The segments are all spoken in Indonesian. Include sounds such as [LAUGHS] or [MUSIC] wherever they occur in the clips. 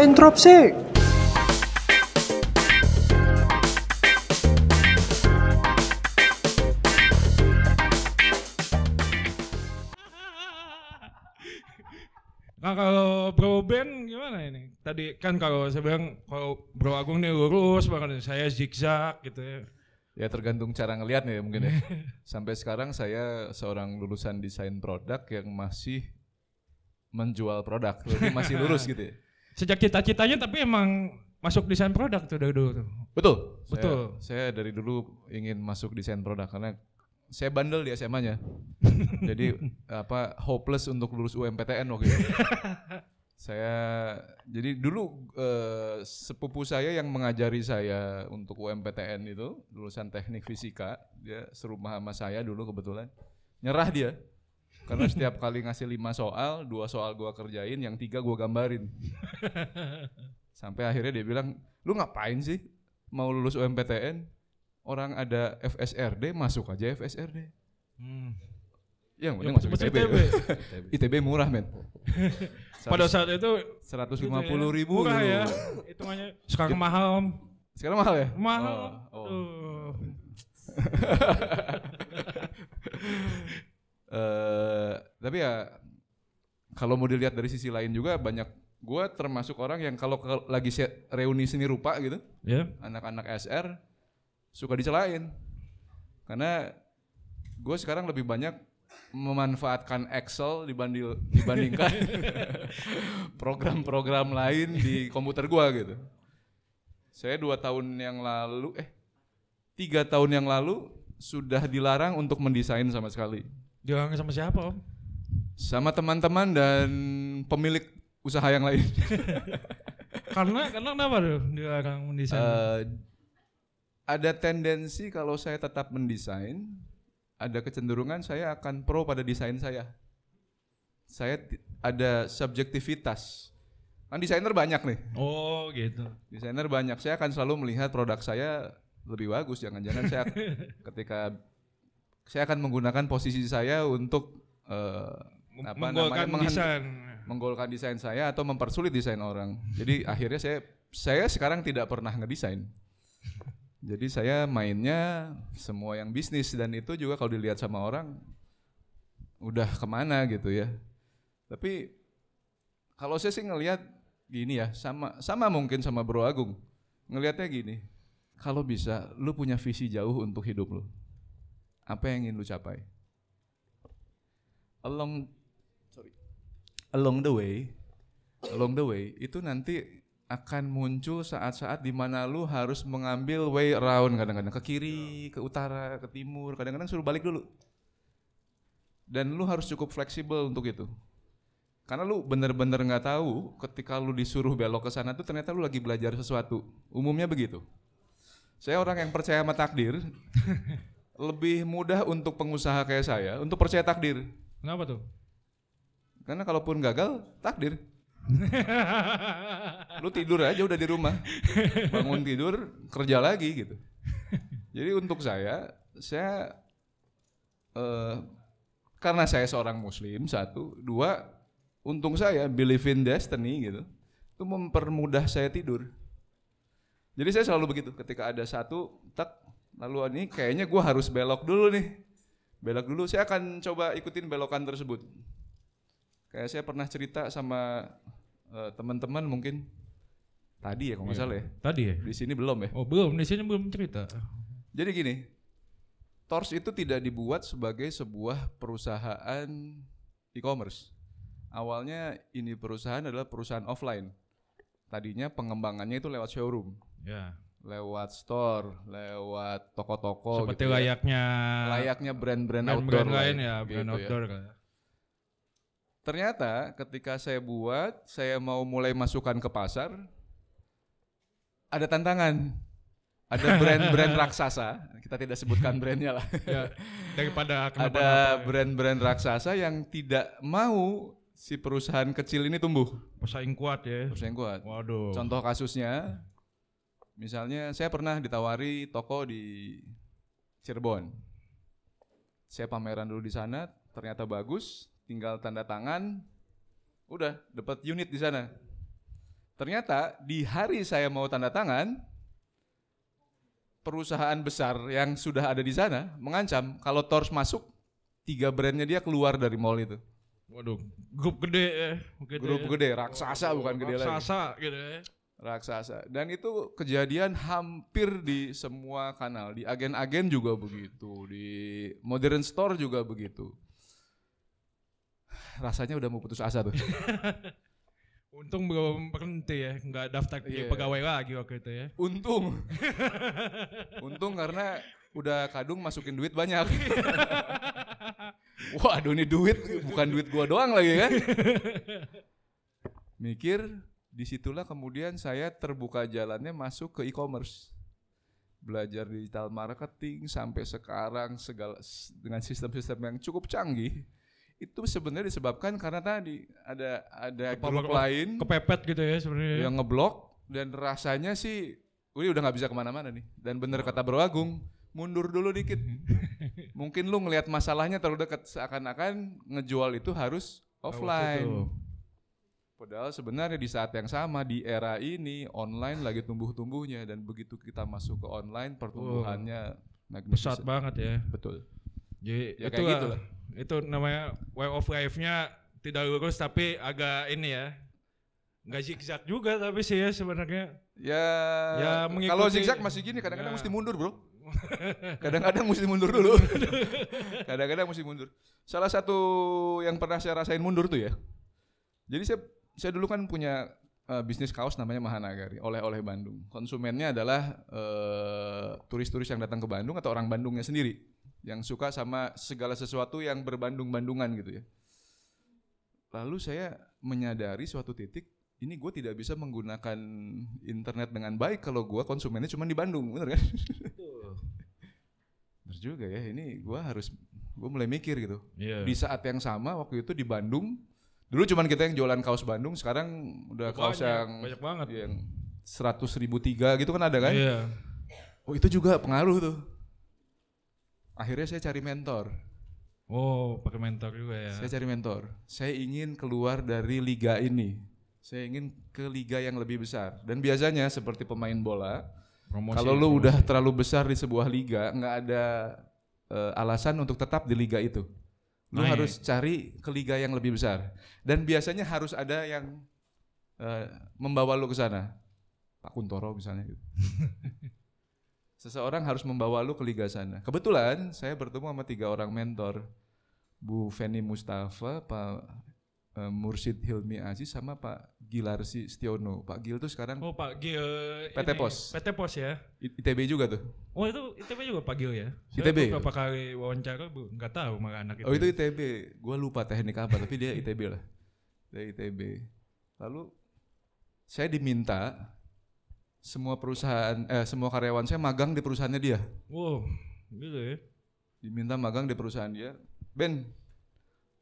Entropsi. Nah kalau Bro Ben gimana ini? Tadi kan kalau saya bilang kalau Bro Agung nih lurus banget, saya zigzag gitu ya. Ya tergantung cara ngelihatnya ya mungkin ya. [LAUGHS] Sampai sekarang saya seorang lulusan desain produk yang masih menjual produk, jadi masih lurus gitu ya. Sejak cita-citanya tapi emang masuk desain produk tuh dari dulu tuh. Betul. Betul. Saya, saya dari dulu ingin masuk desain produk karena saya bandel di SMA-nya. [LAUGHS] Jadi apa hopeless untuk lulus UMPTN waktu itu. [LAUGHS] saya jadi dulu eh, sepupu saya yang mengajari saya untuk UMPTN itu lulusan teknik fisika, dia serumah sama saya dulu kebetulan. Nyerah dia. Karena setiap kali ngasih lima soal, dua soal gua kerjain, yang tiga gua gambarin. Sampai akhirnya dia bilang, lu ngapain sih mau lulus UMPTN? Orang ada FSRD, masuk aja FSRD. Hmm. Yang penting Yang masuk ITB. ITB. ITB murah men. [LAUGHS] Pada saat itu 150 gitu ya, ribu murah ya. Hitungannya sekarang mahal. Om. Sekarang mahal ya? Mahal. Oh, oh. [LAUGHS] Eh, tapi ya kalau mau dilihat dari sisi lain juga banyak gue termasuk orang yang kalau lagi reuni seni rupa gitu Ya. anak-anak SR suka dicelain karena gue sekarang lebih banyak memanfaatkan Excel dibanding dibandingkan [LAUGHS] program-program lain di komputer gue gitu. Saya dua tahun yang lalu, eh tiga tahun yang lalu sudah dilarang untuk mendesain sama sekali. Dilarang sama siapa om? Sama teman-teman dan pemilik usaha yang lain. [LAUGHS] karena karena kenapa tuh dilarang mendesain? Eh, ada tendensi kalau saya tetap mendesain, ada kecenderungan saya akan pro pada desain saya. Saya ada subjektivitas. Kan desainer banyak nih. oh gitu. Desainer banyak. Saya akan selalu melihat produk saya lebih bagus. Jangan-jangan saya [LAUGHS] ketika saya akan menggunakan posisi saya untuk eh, apa Menggolkan namanya, desain. menggolkan desain saya atau mempersulit desain orang. Jadi akhirnya saya saya sekarang tidak pernah ngedesain. Jadi saya mainnya semua yang bisnis dan itu juga kalau dilihat sama orang udah ke mana gitu ya. Tapi kalau saya sih ngelihat gini ya, sama sama mungkin sama Bro Agung. Ngelihatnya gini, kalau bisa lu punya visi jauh untuk hidup lu. Apa yang ingin lu capai? Along sorry. Along the way, along the way itu nanti akan muncul saat-saat di mana lu harus mengambil way around kadang-kadang ke kiri, ke utara, ke timur, kadang-kadang suruh balik dulu. Dan lu harus cukup fleksibel untuk itu. Karena lu bener-bener nggak tahu ketika lu disuruh belok ke sana tuh ternyata lu lagi belajar sesuatu. Umumnya begitu. Saya orang yang percaya sama takdir. [LAUGHS] lebih mudah untuk pengusaha kayak saya untuk percaya takdir. Kenapa tuh? Karena kalaupun gagal, takdir. Lu tidur aja udah di rumah. Bangun tidur, kerja lagi gitu. Jadi untuk saya, saya eh, karena saya seorang muslim satu, dua, untung saya believe in destiny gitu. Itu mempermudah saya tidur. Jadi saya selalu begitu. Ketika ada satu, tak, lalu ini kayaknya gua harus belok dulu nih. Belok dulu, saya akan coba ikutin belokan tersebut. Kayak saya pernah cerita sama eh, teman-teman mungkin tadi ya kalau nggak salah ya. Tadi ya? Di sini belum ya. Oh belum, di sini belum cerita. Jadi gini, Tors itu tidak dibuat sebagai sebuah perusahaan e-commerce. Awalnya ini perusahaan adalah perusahaan offline. Tadinya pengembangannya itu lewat showroom, Ya. Lewat store, lewat toko-toko Seperti gitu ya. layaknya layaknya brand-brand outdoor brand-brand lain lain, ya, brand gitu ya. outdoor kan. Ternyata ketika saya buat, saya mau mulai masukkan ke pasar, ada tantangan. Ada [LAUGHS] brand-brand raksasa, kita tidak sebutkan brandnya lah. [LAUGHS] ya, daripada [LAUGHS] ada brand-brand raksasa yang tidak mau si perusahaan kecil ini tumbuh. pesaing kuat ya. Perusahaan kuat. Waduh. Contoh kasusnya, misalnya saya pernah ditawari toko di Cirebon. Saya pameran dulu di sana, ternyata bagus, tinggal tanda tangan, udah dapat unit di sana. Ternyata di hari saya mau tanda tangan, perusahaan besar yang sudah ada di sana mengancam kalau Tors masuk, tiga brandnya dia keluar dari mall itu. Waduh, grup gede ya. Gitu Grup ya. gede, raksasa bukan gede lagi. Raksasa gitu ya. Raksasa. Dan itu kejadian hampir di semua kanal. Di agen-agen juga begitu. Di modern store juga begitu. Rasanya udah mau putus asa tuh. [LAUGHS] Untung belum berhenti ya, nggak daftar Iya. pegawai lagi waktu itu ya. Untung. [LAUGHS] Untung karena udah kadung masukin duit banyak. [LAUGHS] Waduh ini duit bukan duit gua doang lagi kan. Mikir di situlah kemudian saya terbuka jalannya masuk ke e-commerce. Belajar digital marketing sampai sekarang segala dengan sistem-sistem yang cukup canggih. Itu sebenarnya disebabkan karena tadi ada ada grup lain Kepepet gitu ya sebenarnya. yang ngeblok dan rasanya sih Uli udah nggak bisa ke mana-mana nih dan bener kata Bro Agung mundur dulu dikit [LAUGHS] mungkin lu ngelihat masalahnya terlalu dekat seakan-akan ngejual itu harus offline. Padahal sebenarnya di saat yang sama di era ini online lagi tumbuh-tumbuhnya dan begitu kita masuk ke online pertumbuhannya Pesat magnificent. banget ya. betul Jadi Ya, itu kayak gitu lah. Itu namanya way of life-nya tidak lurus tapi agak ini ya. Nggak zigzag juga tapi sih ya sebenarnya. ya, Ya, kalau mengikuti- zigzag masih gini kadang-kadang Ya. mesti mundur bro [LAUGHS] kadang-kadang mesti mundur dulu [LAUGHS] kadang-kadang mesti mundur salah satu yang pernah saya rasain mundur tuh ya jadi saya saya dulu kan punya eh, bisnis kaos namanya Mahanagari oleh-oleh Bandung konsumennya adalah eh, turis-turis yang datang ke Bandung atau orang Bandungnya sendiri yang suka sama segala sesuatu yang berbandung-bandungan gitu ya lalu saya menyadari suatu titik ini gue tidak bisa menggunakan internet dengan baik kalau gue konsumennya cuma di Bandung, bener kan? Bener juga ya, ini gue harus, gue mulai mikir gitu. Iya. Di saat yang sama waktu itu di Bandung, dulu cuman kita yang jualan kaos Bandung, sekarang udah kaos Banyak, yang banyak banget. yang seratus ribu tiga gitu kan ada kan? Iya. Oh itu juga pengaruh tuh. Akhirnya saya cari mentor. Oh, pakai mentor juga ya. Saya cari mentor. Saya ingin keluar dari liga ini. Saya ingin ke liga yang lebih besar. Dan biasanya seperti pemain bola, Promosi, kalau lu promosi. udah terlalu besar di sebuah liga, nggak ada eh, alasan untuk tetap di liga itu. Lu Naik. harus cari ke liga yang lebih besar. Dan biasanya harus ada yang eh, membawa lu ke sana. Pak Kuntoro misalnya gitu. [LAUGHS] Seseorang harus membawa lu ke liga sana. Kebetulan saya bertemu sama tiga orang mentor. Bu Feni Mustafa, Pak eh, Mursid Hilmi Aziz sama Pak Gilarsi Stiono. Pak Gil tuh sekarang Oh, Pak Gil. PT ini, Pos. PT Pos ya. ITB juga tuh. Oh, itu ITB juga Pak Gil ya. Saya ITB. beberapa kali wawancara, Bu, nggak tahu malah anak itu. Oh itu ITB, gue lupa teknik apa, tapi dia ITB lah. Dia ITB. Lalu saya diminta semua perusahaan, eh semua karyawan saya magang di perusahaannya dia. Wow, gitu ya. Diminta magang di perusahaan dia. Ben,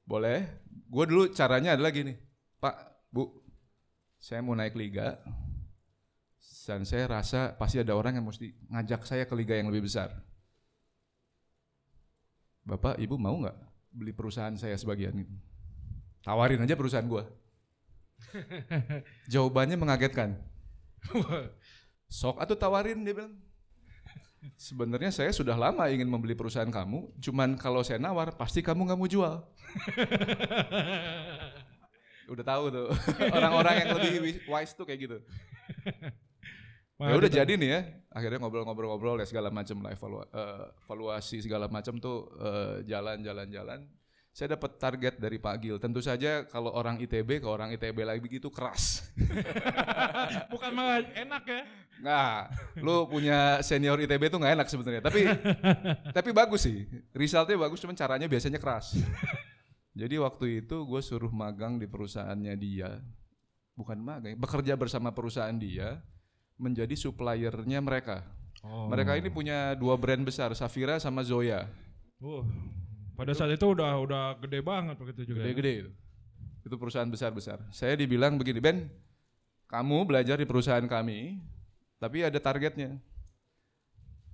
boleh? Gue dulu caranya adalah gini, Pak, Bu, saya mau naik liga, dan saya rasa pasti ada orang yang mesti ngajak saya ke liga yang lebih besar. Bapak, Ibu mau nggak beli perusahaan saya sebagian? Tawarin aja perusahaan gua. [LAUGHS] Jawabannya mengagetkan. Sok atau tawarin dia bilang. Sebenarnya saya sudah lama ingin membeli perusahaan kamu, cuman kalau saya nawar pasti kamu nggak mau jual. [LAUGHS] Udah tahu tuh [LAUGHS] orang-orang yang lebih wise tuh kayak gitu. Ya udah jadi nih ya akhirnya ngobrol-ngobrol-ngobrol ya segala macam lah evalua- eh, evaluasi segala macam tuh eh, jalan-jalan-jalan saya dapat target dari Pak Gil tentu saja kalau orang ITB ke orang ITB lagi begitu keras [LAUGHS] Bukan malah enak ya. Nah, lu punya senior ITB tuh nggak enak sebenarnya tapi [LAUGHS] tapi bagus sih resultnya bagus cuman caranya biasanya keras jadi waktu itu gue suruh magang di perusahaannya dia bukan magang bekerja bersama perusahaan dia menjadi suppliernya mereka Oh. Mereka ini punya dua brand besar, Safira sama Zoya. Wow. Pada saat itu udah udah gede banget begitu juga. ya. Gede-gede itu. Itu perusahaan besar-besar. Saya dibilang begini, Ben, kamu belajar di perusahaan kami, tapi ada targetnya.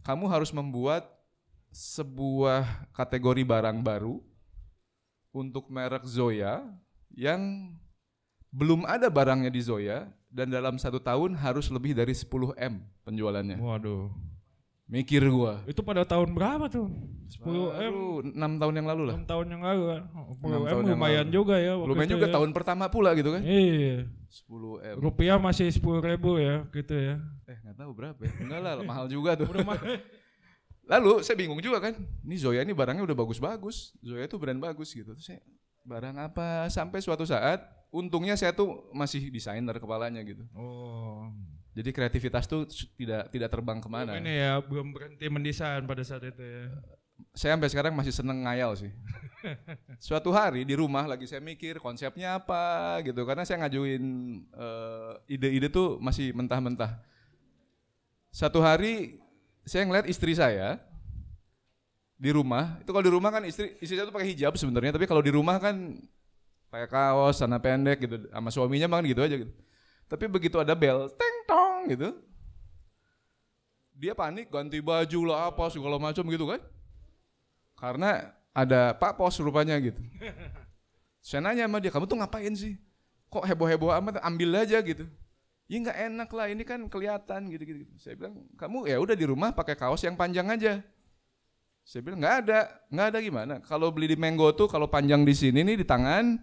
Kamu harus membuat sebuah kategori barang baru untuk merek Zoya yang belum ada barangnya di Zoya dan dalam satu tahun harus lebih dari 10 m penjualannya. Waduh. Mikir gua. Itu pada tahun berapa tuh? 10 M. 6 tahun yang lalu lah. 6 tahun yang lalu kan. 10 Enam M lumayan lalu. juga ya. waktu Lumayan itu juga ya. tahun pertama pula gitu kan. Iya. 10 m. Rupiah masih 10 ribu ya gitu ya. Eh nggak tahu berapa ya. Enggak lah [LAUGHS] mahal juga tuh. Udah mah. [LAUGHS] Lalu saya bingung juga kan. Ini Zoya ini barangnya udah bagus-bagus. Zoya itu brand bagus gitu. Terus saya barang apa sampai suatu saat untungnya saya tuh masih desainer kepalanya gitu. Oh. Jadi kreativitas tuh tidak tidak terbang ke mana. Ini ya belum berhenti mendesain pada saat itu ya. Saya sampai sekarang masih seneng ngayal sih. [LAUGHS] Suatu hari di rumah lagi saya mikir konsepnya apa gitu karena saya ngajuin eh, ide-ide tuh masih mentah-mentah. Satu hari saya ngeliat istri saya di rumah itu kalau di rumah kan istri istri saya tuh pakai hijab sebenarnya tapi kalau di rumah kan pakai kaos celana pendek gitu sama suaminya makan gitu aja gitu. Tapi begitu ada bel, teng tong gitu. Dia panik ganti baju lah apa segala macam gitu kan. Karena ada Pak Pos rupanya gitu. [LAUGHS] Saya nanya sama dia, kamu tuh ngapain sih? Kok heboh-heboh amat, ambil aja gitu. Ya nggak enak lah, ini kan kelihatan gitu-gitu. Saya bilang, kamu ya udah di rumah pakai kaos yang panjang aja. Saya bilang nggak ada, nggak ada gimana? Kalau beli di Mango tuh kalau panjang di sini nih di tangan,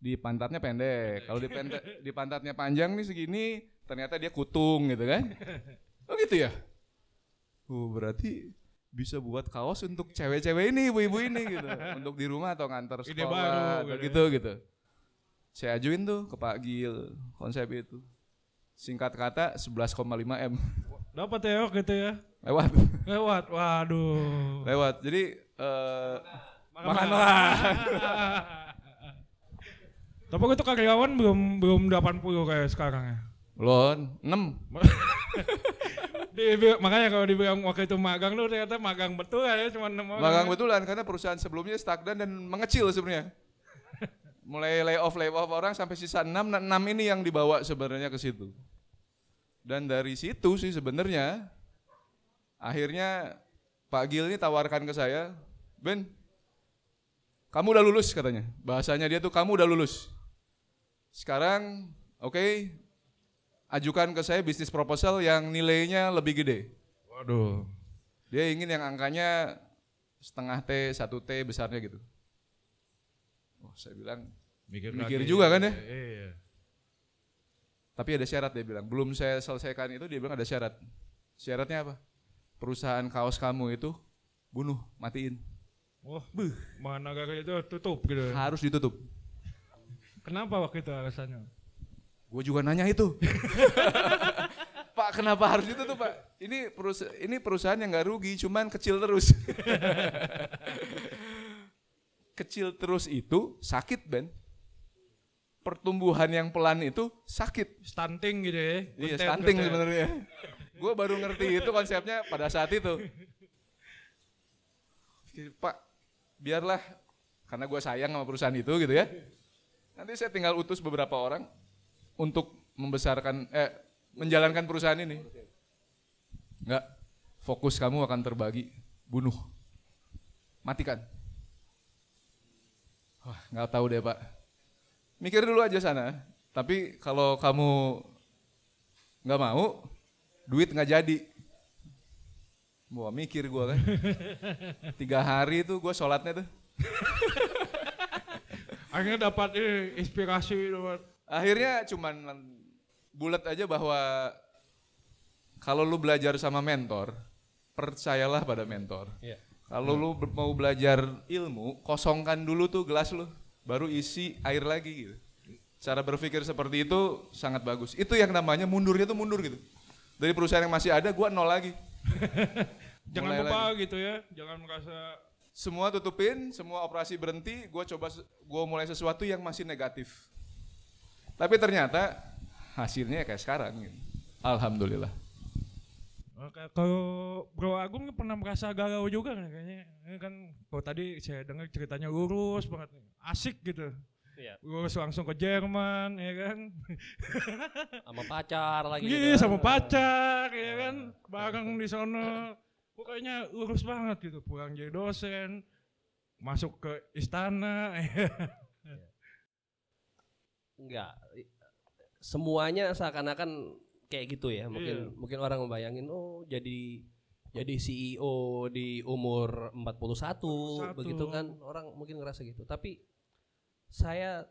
di pantatnya pendek. Kalau di, pente- di pantatnya panjang nih segini, ternyata dia kutung gitu kan? Oh gitu ya? Oh berarti bisa buat kaos untuk cewek-cewek ini, ibu-ibu ini gitu, [LAUGHS] untuk di rumah atau ngantar Ide sekolah baru atau gitu gitu gitu. Saya ajuin tuh ke Pak Gil konsep itu. Singkat kata 11,5 m Dapat ya gitu ya. lewat Lewat. Waduh. lewat. Jadi eh Makan- makanlah. [LAUGHS] Tapi itu karyawan belum belum 80 kayak sekarang ya. Lon 6 [LAUGHS] Di, makanya kalau dibilang waktu itu magang lu ternyata magang betul ya cuma enam orang. Magang betulan karena perusahaan sebelumnya stagnan dan mengecil sebenarnya. [LAUGHS] Mulai layoff layoff orang sampai sisa 6 6 ini yang dibawa sebenarnya ke situ. Dan dari situ sih sebenarnya akhirnya Pak Gil ini tawarkan ke saya, "Ben, kamu udah lulus katanya. Bahasanya dia tuh kamu udah lulus. Sekarang oke ajukan ke saya bisnis proposal yang nilainya lebih gede. Waduh. Dia ingin yang angkanya setengah T, satu T besarnya gitu. Oh, saya bilang, Mikir, Mikir juga kan ya? Iya. tapi ada syarat dia bilang. Belum saya selesaikan itu dia bilang ada syarat. Syaratnya apa? Perusahaan kaos kamu itu bunuh, matiin. Wah, mana gara itu tutup gitu. Harus ditutup. Kenapa waktu itu alasannya? Gue juga nanya itu. [LAUGHS] Pak, kenapa harus ditutup, Pak? Ini perusahaan ini perusahaan yang nggak rugi, cuman kecil terus. [LAUGHS] kecil terus itu sakit, Ben. Pertumbuhan yang pelan itu sakit. Stunting gitu ya. Iya, stunting sebenarnya. Gue baru ngerti itu konsepnya pada saat itu. [LAUGHS] Pak, biarlah karena gue sayang sama perusahaan itu gitu ya. Nanti saya tinggal utus beberapa orang untuk membesarkan eh menjalankan perusahaan ini. Enggak, fokus kamu akan terbagi, bunuh, matikan. Wah, nggak tahu deh pak. Mikir dulu aja sana. Tapi kalau kamu nggak mau, duit nggak jadi. Wah mikir gua kan. [LAUGHS] Tiga hari tuh gua sholatnya tuh. Akhirnya dapat ini, inspirasi dapat. Akhirnya cuman bulat aja bahwa kalau lu belajar sama mentor, percayalah pada mentor. Iya. Kalau lu ber- mau belajar ilmu, kosongkan dulu tuh gelas lu, baru isi air lagi gitu. Cara berpikir seperti itu sangat bagus. Itu yang namanya mundurnya tuh mundur gitu. Dari perusahaan yang masih ada, gua nol lagi. [LAUGHS] Jangan lupa gitu ya. Jangan merasa Semua tutupin, semua operasi berhenti, gua coba, gua mulai sesuatu yang masih negatif. Tapi ternyata hasilnya kayak sekarang. Gitu. Alhamdulillah. Oke, kalau Bro Agung pernah merasa galau juga nih kayaknya. Ini kan kalau tadi saya dengar ceritanya lurus banget, nih. asik gitu. Iya. Lurus langsung ke Jerman, ya kan? sama pacar lagi gitu Iya, kan. sama pacar, ya kan? Bareng di sono. Pokoknya lurus banget gitu. Pulang jadi dosen, masuk ke istana. [LAUGHS] enggak semuanya seakan-akan kayak gitu ya. Mungkin Iya. mungkin orang membayangin oh jadi jadi CEO di umur 41 41. begitu kan orang mungkin ngerasa gitu. Tapi saya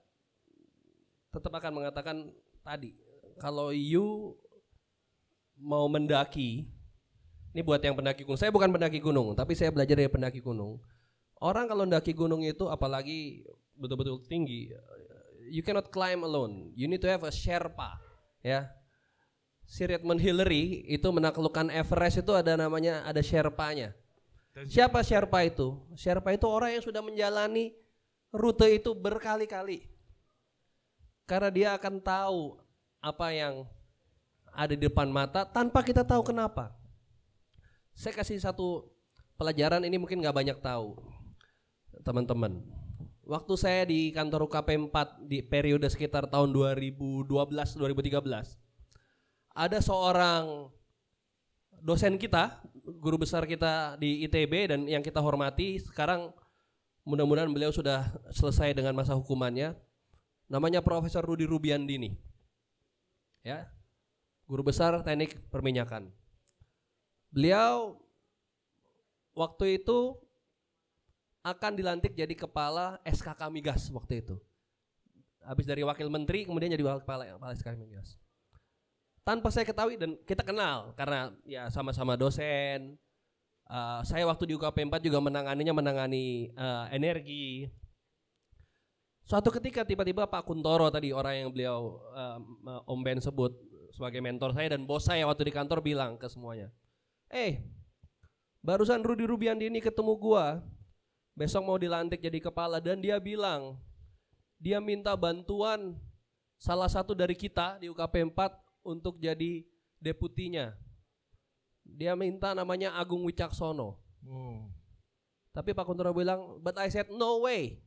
tetap akan mengatakan tadi kalau you mau mendaki ini buat yang pendaki gunung. Saya bukan pendaki gunung, tapi saya belajar dari pendaki gunung. Orang kalau mendaki gunung itu apalagi betul-betul tinggi, you cannot climb alone. You need to have a Sherpa, ya. Si Redmond Hillary itu menaklukkan Everest itu ada namanya ada Sherpanya. Siapa Sherpa itu? Sherpa itu orang yang sudah menjalani rute itu berkali-kali. Karena dia akan tahu apa yang ada di depan mata tanpa kita tahu kenapa. Saya kasih satu pelajaran ini mungkin nggak banyak tahu teman-teman. Waktu saya di kantor UKP 4 di periode sekitar tahun 2012-2013 ada seorang dosen kita, guru besar kita di ITB dan yang kita hormati sekarang mudah-mudahan beliau sudah selesai dengan masa hukumannya. Namanya Profesor Rudi Rubiandini. Ya. Guru besar Teknik Perminyakan. Beliau waktu itu akan dilantik jadi kepala SKK Migas waktu itu. Habis dari wakil menteri kemudian jadi wakil kepala, kepala SKK Migas tanpa saya ketahui dan kita kenal karena ya sama-sama dosen. Uh, saya waktu di UKP 4 juga menanganinya menangani uh, energi. Suatu ketika tiba-tiba Pak Kuntoro tadi orang yang beliau uh, Om Ben sebut sebagai mentor saya dan bos saya waktu di kantor bilang ke semuanya, "Eh, barusan Rudi Rubiandi ini ketemu gua. Besok mau dilantik jadi kepala dan dia bilang dia minta bantuan salah satu dari kita di UKP 4 untuk jadi deputinya. Dia minta namanya Agung Wicaksono. Oh. Tapi Pak Kuntoro bilang, but I said no way.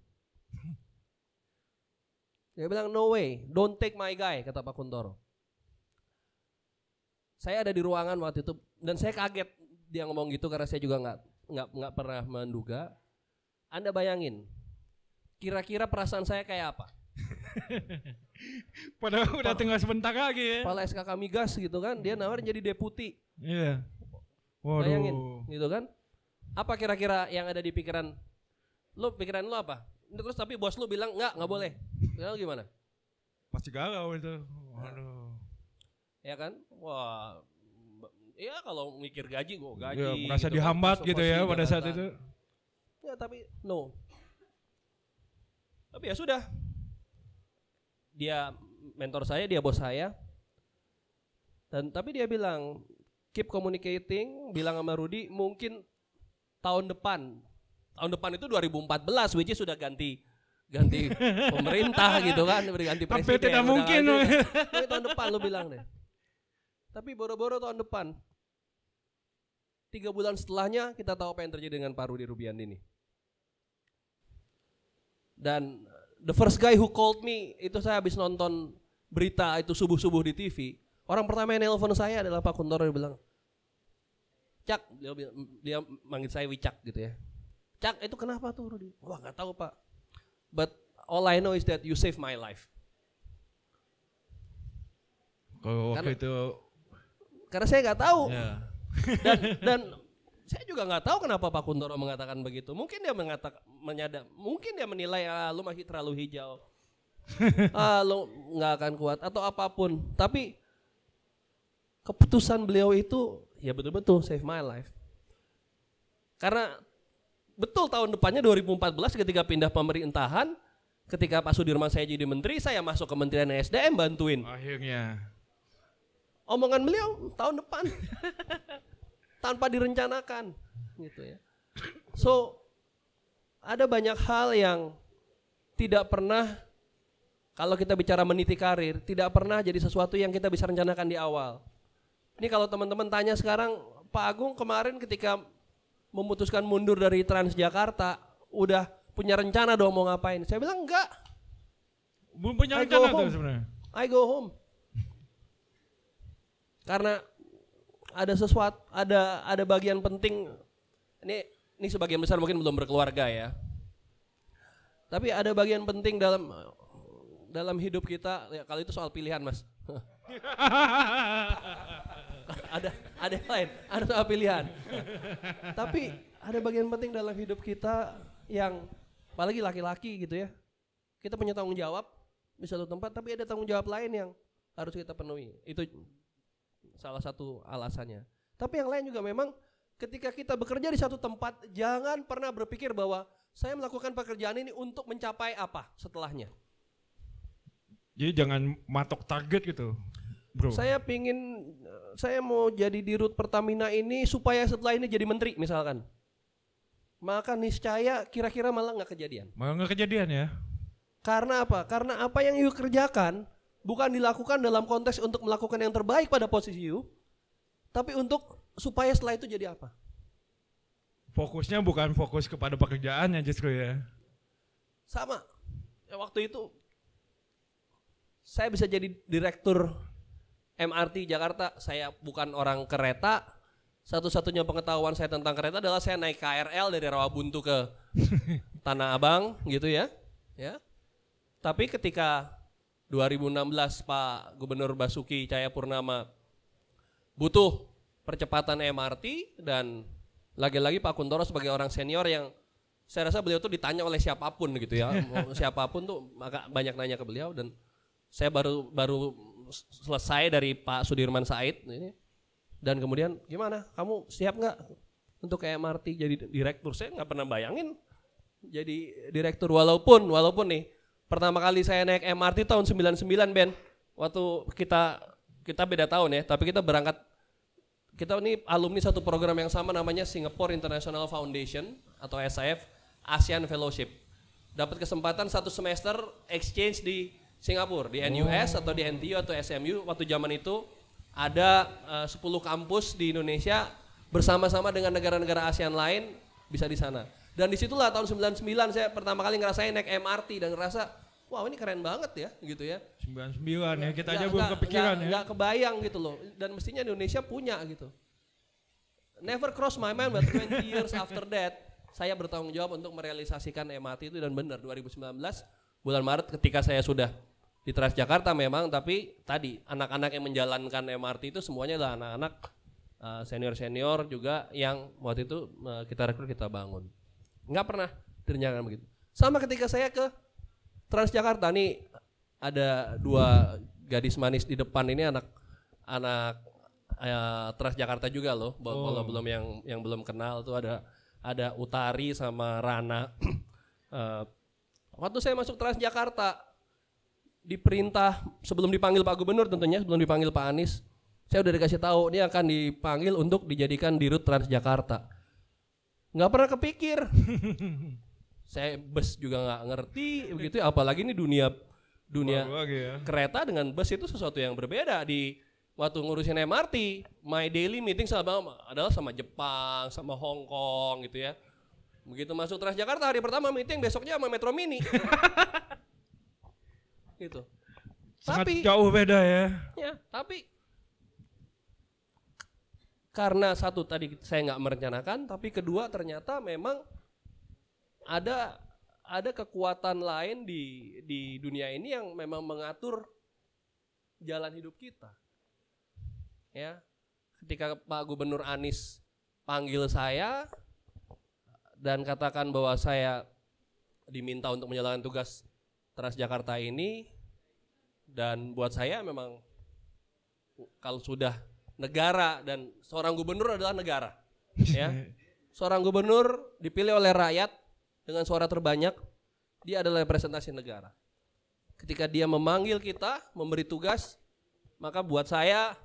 Dia bilang no way, don't take my guy, kata Pak Kuntoro. Saya ada di ruangan waktu itu dan saya kaget dia ngomong gitu karena saya juga nggak nggak nggak pernah menduga. Anda bayangin, kira-kira perasaan saya kayak apa? [LAUGHS] Padahal udah tinggal sebentar lagi ya. Kepala SKK Migas gitu kan, dia nawarin jadi deputi. Iya. Bayangin, Waduh. gitu kan? Apa kira-kira yang ada di pikiran lu? Pikiran lu apa? Terus tapi bos lu bilang nggak, nggak boleh. Lalu gimana? Pasti galau itu. Waduh. Ya kan? Wah, b- ya kalau mikir gaji gua gaji. Ya, merasa gitu kan, dihambat masuk gitu ya pada saat itu. Ya tapi no. Tapi ya sudah. Dia mentor saya, dia bos saya. Dan tapi dia bilang keep communicating, bilang sama Rudi mungkin tahun depan. Tahun depan itu 2014 which is sudah ganti ganti [LAUGHS] pemerintah gitu kan, Tapi presiden. tidak udah mungkin. [LAUGHS] Tapi tahun depan lu bilang deh. Tapi boro-boro tahun depan. Tiga bulan setelahnya kita tahu apa yang terjadi dengan Pak Rudi Rubiandi ini. Dan uh, the first guy who called me itu saya habis nonton berita itu subuh-subuh di TV. Orang pertama yang nelpon saya adalah Pak Kuntoro dia bilang, Cak, dia, dia manggil saya Wicak gitu ya. Cak, itu kenapa tuh Rudi? Wah nggak tahu Pak. But all I know is that you save my life. Kalau waktu Karena- itu Karena saya nggak tahu. ya. Dan dan saya juga nggak tahu kenapa Pak Kuntoro mengatakan begitu. Mungkin dia mengatakan menyadar, mungkin dia menilai ah, lu masih terlalu hijau, [LAUGHS] ah lu nggak akan kuat atau apa pun. Tapi keputusan beliau itu ya betul-betul save my life. Karena betul tahun depannya 2014 ketika pindah pemerintahan, ketika Pak Sudirman saya jadi menteri, saya masuk Kementerian SDM bantuin Akhirnya. Omongan beliau tahun depan tanpa direncanakan gitu ya. So ada banyak hal yang tidak pernah kalau kita bicara meniti karir tidak pernah jadi sesuatu yang kita bisa rencanakan di awal. Ini kalau teman-teman tanya sekarang Pak Agung kemarin ketika memutuskan mundur dari Transjakarta udah punya rencana dong mau ngapain? Saya bilang enggak. Belum punya I rencana tuh sebenarnya. I go home. Karena ada sesuatu, ada ada bagian penting. Ini ini sebagian besar mungkin belum berkeluarga ya. Tapi ada bagian penting dalam dalam hidup kita, ya kalau itu soal pilihan mas. [LAUGHS] ada ada yang lain, ada soal pilihan. Tapi ada bagian penting dalam hidup kita yang apalagi laki-laki gitu ya. Kita punya tanggung jawab di satu tempat, tapi ada tanggung jawab lain yang harus kita penuhi. Itu salah satu alasannya. Tapi yang lain juga memang ketika kita bekerja di satu tempat, jangan pernah berpikir bahwa saya melakukan pekerjaan ini untuk mencapai apa setelahnya. Jadi jangan matok target gitu, bro. Saya pingin, saya mau jadi di Rut Pertamina ini supaya setelah ini jadi menteri misalkan. Maka niscaya kira-kira malah nggak kejadian. Malah nggak kejadian ya? Karena apa? Karena apa yang you kerjakan bukan dilakukan dalam konteks untuk melakukan yang terbaik pada posisi you, tapi untuk supaya setelah itu jadi apa? Fokusnya bukan fokus kepada pekerjaannya justru ya. Sama. Ya, waktu itu saya bisa jadi direktur MRT Jakarta. Saya bukan orang kereta. Satu-satunya pengetahuan saya tentang kereta adalah saya naik KRL dari Rawabuntu ke [LAUGHS] Tanah Abang gitu ya. Ya. Tapi ketika 2016 Pak Gubernur Basuki Cahayapurnama. Butuh percepatan MRT dan lagi-lagi Pak Kuntoro sebagai orang senior yang saya rasa beliau tuh ditanya oleh siapa pun gitu ya, [LAUGHS] siapa pun tuh agak banyak nanya ke beliau dan saya baru baru selesai dari Pak Sudirman Said ini. Dan kemudian gimana? Kamu siap nggak untuk MRT jadi direktur? Saya nggak pernah bayangin jadi direktur walaupun walaupun nih pertama kali saya naik MRT tahun 99 Ben. Waktu kita kita beda tahun ya tapi kita berangkat kita ini alumni satu program yang sama namanya Singapore International Foundation atau SIF ASEAN Fellowship. Dapat kesempatan satu semester exchange di Singapura di NUS atau di NTU atau SMU waktu zaman itu ada eh, 10 kampus di Indonesia bersama-sama dengan negara-negara ASEAN lain bisa di sana. Dan di situlah tahun 99 saya pertama kali ngerasain naik MRT dan ngerasa wah ini keren banget ya gitu ya. 99 ya, kita aja Nggak- belum kepikiran nggak- ya. nggak kebayang gitu loh. Dan mestinya Indonesia punya gitu. Never cross my mind but 20 [LAUGHS] years after that saya bertanggung jawab untuk merealisasikan MRT itu dan benar 2019 bulan Maret ketika saya sudah di Transjakarta memang tapi tadi anak-anak yang menjalankan MRT itu semuanya adalah anak-anak uh, senior-senior juga yang waktu itu uh, kita rekrut kita bangun. Nggak pernah direncanakan begitu. Sama ketika saya ke Transjakarta nih ada dua gadis manis di depan ini anak anak eh, Transjakarta juga loh. Oh. Kalau belum yang yang belum kenal tuh ada ada Utari sama Rana. [CLEARS THROAT] Eh, waktu saya masuk Transjakarta diperintah sebelum dipanggil Pak Gubernur tentunya sebelum dipanggil Pak Anies saya udah dikasih tahu dia akan dipanggil untuk dijadikan dirut Transjakarta nggak pernah kepikir [LAUGHS] saya bus juga nggak ngerti [LAUGHS] begitu ya. apalagi ini dunia dunia ya. kereta dengan bus itu sesuatu yang berbeda di waktu ngurusin MRT my daily meeting sama adalah sama Jepang sama Hong Kong gitu ya begitu masuk Transjakarta hari pertama meeting besoknya sama Metro Mini [LAUGHS] gitu Sangat tapi jauh beda ya. ya tapi karena satu tadi saya nggak merencanakan tapi kedua ternyata memang ada ada kekuatan lain di di dunia ini yang memang mengatur jalan hidup kita. Ya ketika Pak Gubernur Anies panggil saya dan katakan bahwa saya diminta untuk menjalankan tugas Transjakarta ini dan buat saya memang kalau sudah negara dan seorang gubernur adalah negara ya. [LAUGHS] Seorang gubernur dipilih oleh rakyat dengan suara terbanyak dia adalah representasi negara. Ketika dia memanggil kita memberi tugas maka buat saya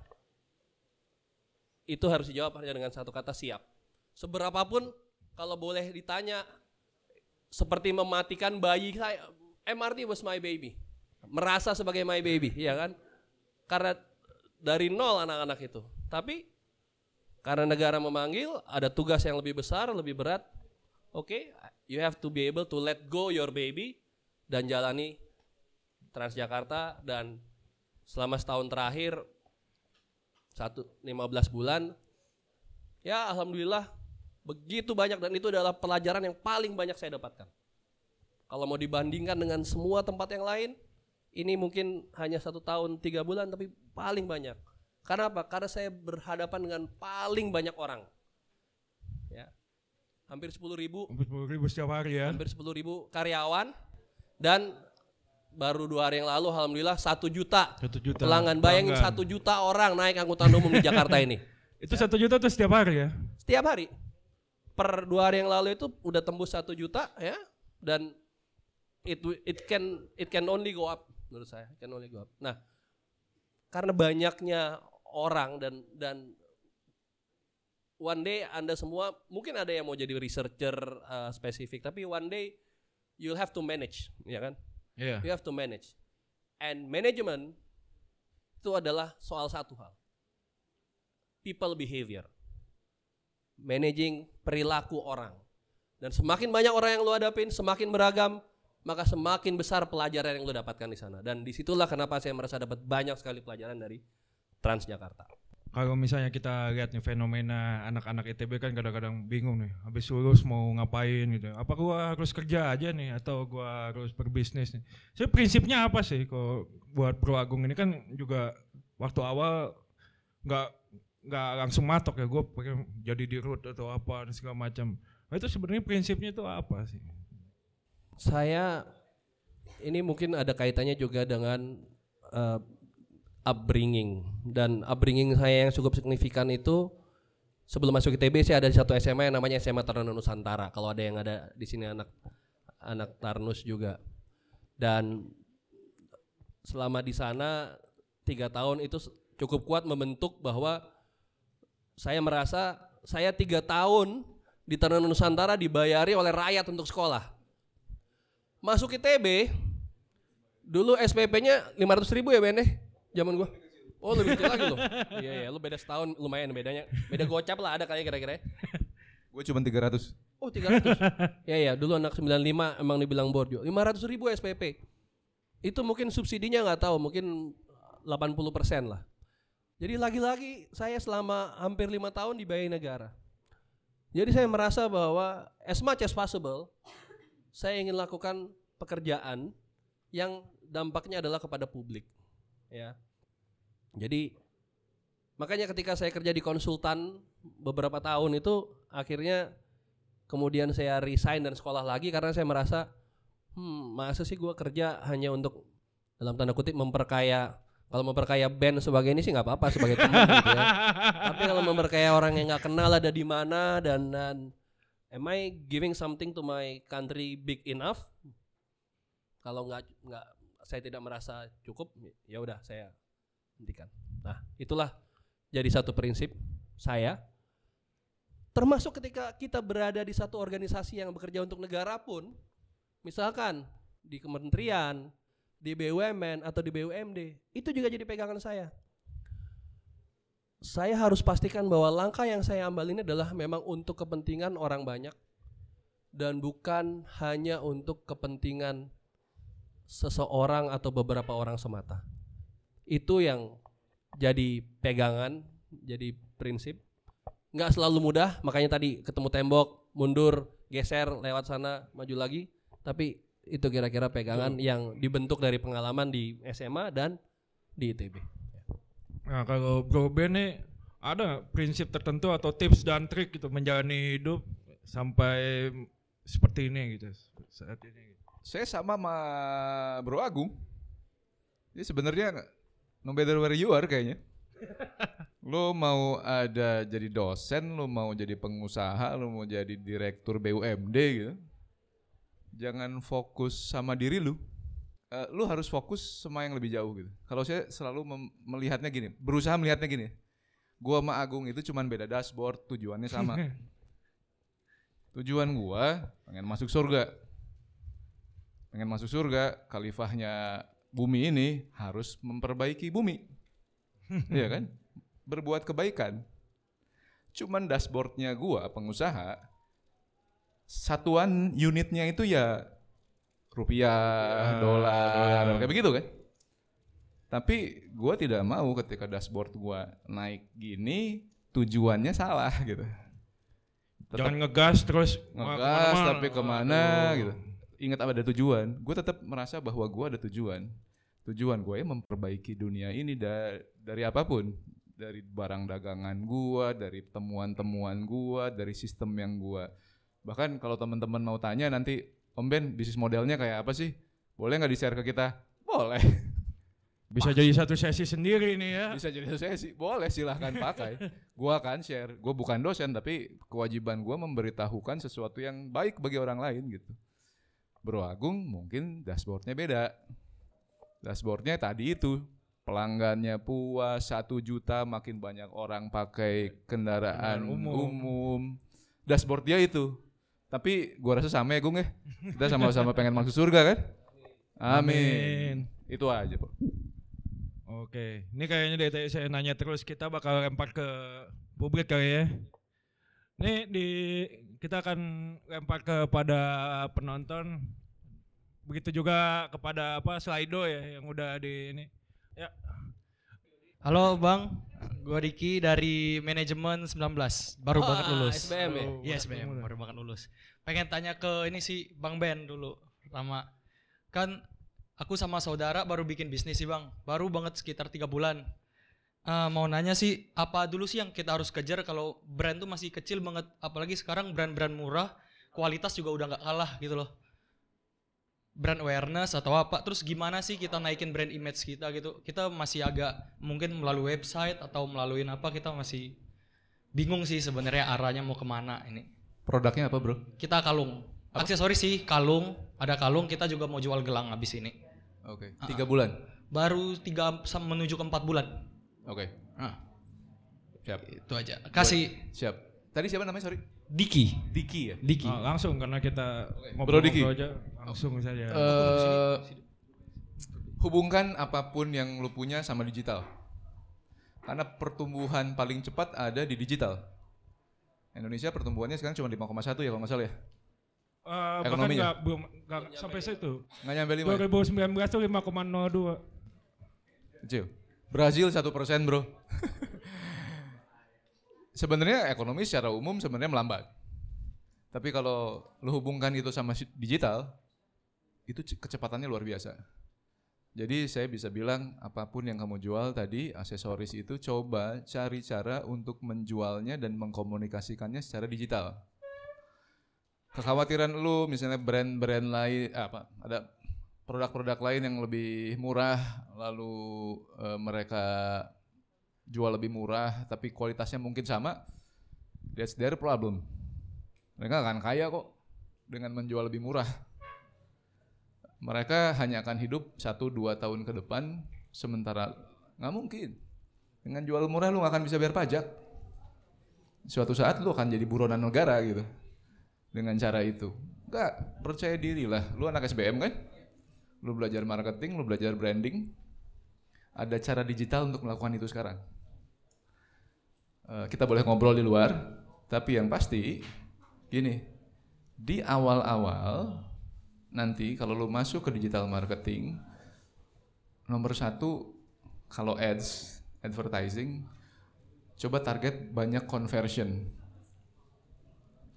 itu harus dijawab hanya dengan satu kata siap. Seberapapun kalau boleh ditanya seperti mematikan bayi saya MRT was my baby. Merasa sebagai my baby ya kan? Karena dari nol anak-anak itu. Tapi karena negara memanggil ada tugas yang lebih besar lebih berat oke you have to be able to let go your baby dan jalani Transjakarta dan selama setahun terakhir satu 15 bulan ya alhamdulillah begitu banyak dan itu adalah pelajaran yang paling banyak saya dapatkan kalau mau dibandingkan dengan semua tempat yang lain ini mungkin hanya satu tahun tiga bulan tapi paling banyak. Karena apa? Karena saya berhadapan dengan paling banyak orang. Ya, hampir 10 ribu, Hampir 10 ribu setiap hari ya. hampir 10 ribu karyawan dan baru dua hari yang lalu alhamdulillah satu juta Satu juta. pelanggan. Bayangin satu juta orang naik angkutan umum di Jakarta ini [LAUGHS] Itu satu juta tuh setiap hari ya? setiap hari. Per dua hari yang lalu itu udah tembus satu juta ya dan it it can it can only go up menurut saya it can only go up. Nah karena banyaknya orang dan dan one day anda semua mungkin ada yang mau jadi researcher uh, spesifik tapi one day you'll have to manage ya kan? Iya. you have to manage. And management itu adalah soal satu hal. People behavior. Managing perilaku orang. Dan semakin banyak orang yang lu hadapin semakin beragam maka semakin besar pelajaran yang lu dapatkan di sana. Dan di situlah kenapa saya merasa dapat banyak sekali pelajaran dari Transjakarta Kalau misalnya kita lihat nih fenomena anak-anak ITB kan kadang-kadang bingung nih, habis lulus mau ngapain gitu. Apa gua harus kerja aja nih atau gua harus berbisnis nih? Jadi prinsipnya apa sih kalau buat Pro Agung ini kan juga waktu awal nggak nggak langsung matok ya, gue pengen jadi di root atau apa dan segala macam. Nah, itu sebenarnya prinsipnya itu apa sih? saya ini mungkin ada kaitannya juga dengan uh, upbringing. Dan upbringing saya yang cukup signifikan itu sebelum masuk ITB saya ada di satu SMA yang namanya SMA Taruna Nusantara. Kalau ada yang ada di sini anak anak Tarnus juga. Dan selama di sana tiga tahun itu cukup kuat membentuk bahwa saya merasa saya tiga tahun di Taruna Nusantara dibayari oleh rakyat untuk sekolah. Masuk ITB dulu SPP-nya 500 ribu ya Ben eh? Zaman gua. Oh lebih kecil lagi loh iya iya lu beda setahun lumayan bedanya. Beda gocap lah ada kali kira-kira ya. Gue cuma 300. oh 300 ya ya dulu anak 95 emang dibilang borjo. 500 ribu SPP itu mungkin subsidinya nggak tahu mungkin 80 persen lah. Jadi lagi-lagi saya selama hampir lima tahun dibayar negara. Jadi saya merasa bahwa as much as possible saya ingin lakukan pekerjaan yang dampaknya adalah kepada publik ya jadi makanya ketika saya kerja di konsultan beberapa tahun itu akhirnya kemudian saya resign dan sekolah lagi karena saya merasa hmm masa sih gua kerja hanya untuk dalam tanda kutip memperkaya kalau memperkaya band sebagai ini sih nggak apa-apa sebagai teman gitu ya. Tapi kalau memperkaya orang yang nggak kenal ada di mana dan dan am I giving something to my country big enough? Kalau nggak nggak saya tidak merasa cukup ya udah saya hentikan. Nah itulah jadi satu prinsip saya. Termasuk ketika kita berada di satu organisasi yang bekerja untuk negara pun misalkan di kementerian di BUMN atau di BUMD itu juga jadi pegangan saya. Saya harus pastikan bahwa langkah yang saya ambil ini adalah memang untuk kepentingan orang banyak dan bukan hanya untuk kepentingan seseorang atau beberapa orang semata. Itu yang jadi pegangan, jadi prinsip. Nggak selalu mudah, makanya tadi ketemu tembok, mundur, geser, lewat sana, maju lagi. Tapi itu kira-kira pegangan yang dibentuk dari pengalaman di SMA dan di ITB. Nah kalau Bro Ben nih ada prinsip tertentu atau tips dan trik gitu menjalani hidup sampai seperti ini gitu saat ini. Gitu. Saya sama sama Bro Agung. Jadi sebenarnya no matter where you are kayaknya. lo mau ada jadi dosen, lo mau jadi pengusaha, lo mau jadi direktur BUMD gitu. Jangan fokus sama diri lu. Eh, lu harus fokus sama yang lebih jauh gitu. Kalau saya selalu melihatnya gini, berusaha melihatnya gini. Gua sama Agung itu cuman beda dashboard, tujuannya sama. [LAUGHS] Tujuan gua pengen masuk surga. Pengen masuk surga, khalifahnya bumi ini harus memperbaiki bumi. Iya kan? Berbuat kebaikan. Cuman dashboardnya gua pengusaha satuan unitnya itu ya rupiah, Ya, dolar, kayak begitu kan? Tapi gua tidak mau ketika dashboard gua naik gini tujuannya salah gitu. Tetap Jangan ngegas terus ngegas ke mana-mana. tapi ke mana Aduh. gitu. Ingat ada tujuan. Gue tetap merasa bahwa gue ada tujuan. Tujuan gue memperbaiki dunia ini da- dari apa pun, dari barang dagangan gua, dari temuan-temuan gua, dari sistem yang gua. Bahkan kalau teman-teman mau tanya nanti, Om Ben, bisnis modelnya kayak apa sih? Boleh nggak di-share ke kita? Boleh. [LAUGHS] Bisa jadi satu sesi sendiri nih ya. Bisa jadi sesi, boleh silahkan pakai. Gua akan share. Gua bukan dosen tapi kewajiban gua memberitahukan sesuatu yang baik bagi orang lain gitu. Bro Agung mungkin dashboardnya beda. Dashboardnya tadi itu pelanggannya puas satu juta makin banyak orang pakai kendaraan Kendaraan umum. umum. Dashboard dia itu. Tapi gua rasa sama ya Gung ya. Kita sama-sama pengen masuk surga kan? Amin. Itu aja, Pak. Oke, ini kayaknya dari tadi saya nanya terus kita bakal lempar ke publik kali ya. Ini di kita akan lempar kepada penonton. Begitu juga kepada apa Slido ya yang udah di ini. Ya, Halo Bang, gua Riki dari manajemen 19, baru Wah, banget lulus. SBM ya? Iya SBM, baru banget lulus. Pengen tanya ke ini sih Bang Ben dulu, pertama. Kan aku sama saudara baru bikin bisnis sih Bang, baru banget sekitar tiga bulan. Eh, mau nanya sih, apa dulu sih yang kita harus kejar kalau brand tuh masih kecil banget, apalagi sekarang brand-brand murah, kualitas juga udah nggak kalah gitu loh. Brand awareness atau apa, terus gimana sih kita naikin brand image kita gitu? Kita masih agak mungkin melalui website atau melalui apa kita masih bingung sih sebenarnya arahnya mau ke mana ini. Produknya apa, Bro? Kita kalung, aksesoris sih kalung, ada kalung kita juga mau jual gelang habis ini. Oke. Tiga bulan. Baru tiga menuju ke empat bulan. Oke. Nah, Siap. itu aja. Kasih Siap. Tadi siapa namanya, sorry? Diki. Diki ya? Diki. ah, langsung karena kita Bro Diki. ngobrol aja langsung saja. Eh, hubungkan apa pun yang lu punya sama digital. Karena pertumbuhan paling cepat ada di digital. Indonesia pertumbuhannya sekarang cuma 5,1 ya kalau nggak salah ya. Eh, bahkan ekonominya? nggak belum nggak sampai situ. Nggak nyampe 5 ya? 2019 tuh 5,02. Kecil. Brazil satu persen bro. [LAUGHS] sebenarnya ekonomi secara umum sebenarnya melambat. Tapi kalau lu hubungkan itu sama digital, itu ce- kecepatannya luar biasa. Jadi saya bisa bilang apa pun yang kamu jual tadi aksesoris itu coba cari cara untuk menjualnya dan mengkomunikasikannya secara digital. Kekhawatiran lu misalnya brand-brand lain eh, apa ada produk-produk lain yang lebih murah lalu eh, mereka jual lebih murah tapi kualitasnya mungkin sama that's their problem. Mereka akan kaya kok dengan menjual lebih murah. Mereka hanya akan hidup satu dua tahun ke depan sementara nggak mungkin. Dengan jual murah lu nggak akan bisa bayar pajak. Suatu saat lu akan jadi buronan negara gitu dengan cara itu. Nggak percaya diri lah. Lu anak SBM kan lu belajar marketing, lu belajar branding, ada cara digital untuk melakukan itu sekarang. Eh, kita boleh ngobrol di luar, tapi yang pasti gini, di awal-awal nanti kalau lu masuk ke digital marketing, nomor satu kalau ads, advertising, coba target banyak conversion.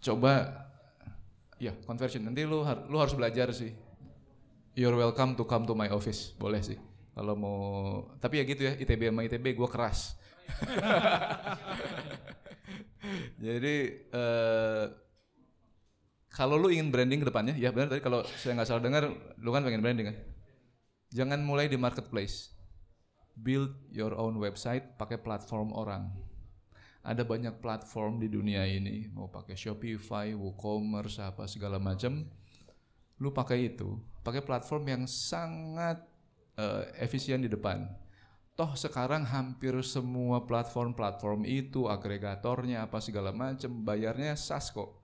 Coba, ya conversion. Nanti lu, lu harus belajar sih You're welcome to come to my office, boleh sih. Kalau mau, tapi ya gitu ya, ITB sama ITB gue keras. [LAUGHS] Jadi eh kalau lu ingin branding ke depannya, ya benar tadi kalau saya nggak salah dengar, lu kan pengen branding kan? Jangan mulai di marketplace. Build your own website pakai platform orang. Ada banyak platform di dunia ini, mau pakai Shopify, WooCommerce, apa segala macam lu pakai itu, pakai platform yang sangat eh, efisien di depan. Toh sekarang hampir semua platform-platform itu agregatornya apa segala macam bayarnya SaaS kok.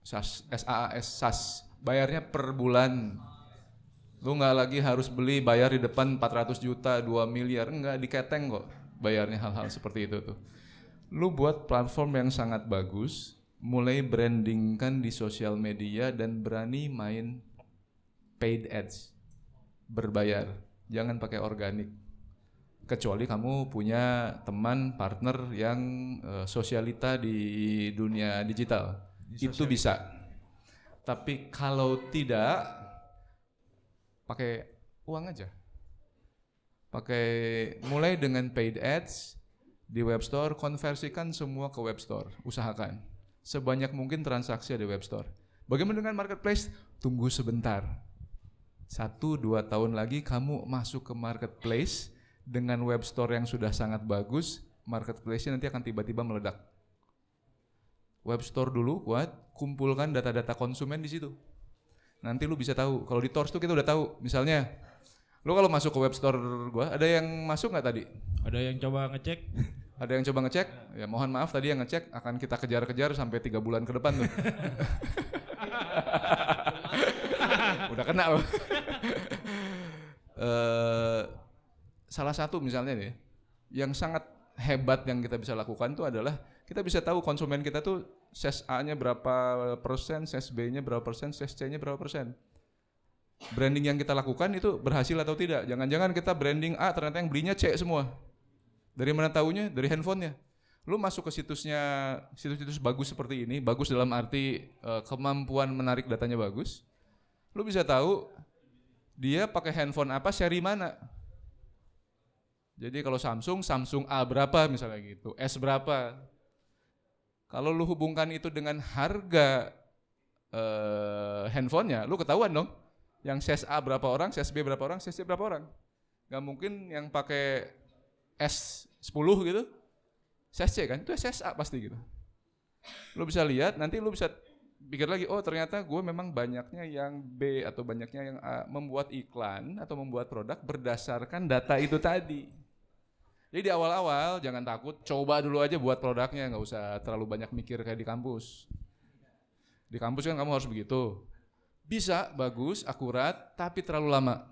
SaaS, SaaS, SaaS. Bayarnya per bulan. Lu nggak lagi harus beli bayar di depan 400 juta, 2 miliar, enggak diketeng kok bayarnya hal-hal seperti itu tuh. Lu buat platform yang sangat bagus, mulai brandingkan di sosial media dan berani main paid ads berbayar jangan pakai organik kecuali kamu punya teman partner yang eh, sosialita di dunia digital itu bisa tapi kalau tidak pakai uang aja Pakai mulai dengan paid ads di web store, konversikan semua ke web store. Usahakan sebanyak mungkin transaksi di web store. Bagaimana dengan marketplace? Tunggu sebentar. Satu dua tahun lagi kamu masuk ke marketplace dengan web store yang sudah sangat bagus, marketplace-nya nanti akan tiba-tiba meledak. Web store dulu kuat, kumpulkan data-data konsumen di situ. Nanti lu bisa tahu. Kalau di Tors tuh kita udah tahu. Misalnya, lu kalau masuk ke web store gua, ada yang masuk nggak tadi? Ada yang coba ngecek? [LAUGHS] Ada yang coba ngecek? Ya mohon maaf tadi yang ngecek akan kita kejar-kejar sampai tiga bulan ke depan tuh. [LAUGHS] Udah kena loh. Eh, salah satu misalnya nih, yang sangat hebat yang kita bisa lakukan tuh adalah kita bisa tahu konsumen kita tuh ses A-nya berapa persen, ses B-nya berapa persen, ses C-nya berapa persen. Branding yang kita lakukan itu berhasil atau tidak? Jangan-jangan kita branding A ternyata yang belinya C semua. Dari mana taunya? Dari handphonenya. Lu masuk ke situsnya, situs-situs bagus seperti ini, bagus dalam arti eh, kemampuan menarik datanya bagus. Lu bisa tahu dia pakai handphone apa, seri mana. Jadi kalau Samsung, Samsung A berapa misalnya gitu, S berapa. Kalau lu hubungkan itu dengan harga eh, handphonenya, lu ketahuan dong. Yang ses A berapa orang, ses B berapa orang, ses C berapa orang. Gak mungkin yang pakai S10 gitu, ses C kan, itu ses A pasti gitu. Lu bisa lihat, nanti lu bisa pikir lagi, oh ternyata gue memang banyaknya yang B atau banyaknya yang A membuat iklan atau membuat produk berdasarkan data itu tadi. Jadi di awal-awal jangan takut, coba dulu aja buat produknya, nggak usah terlalu banyak mikir kayak di kampus. Di kampus kan kamu harus begitu. Bisa, bagus, akurat, tapi terlalu lama.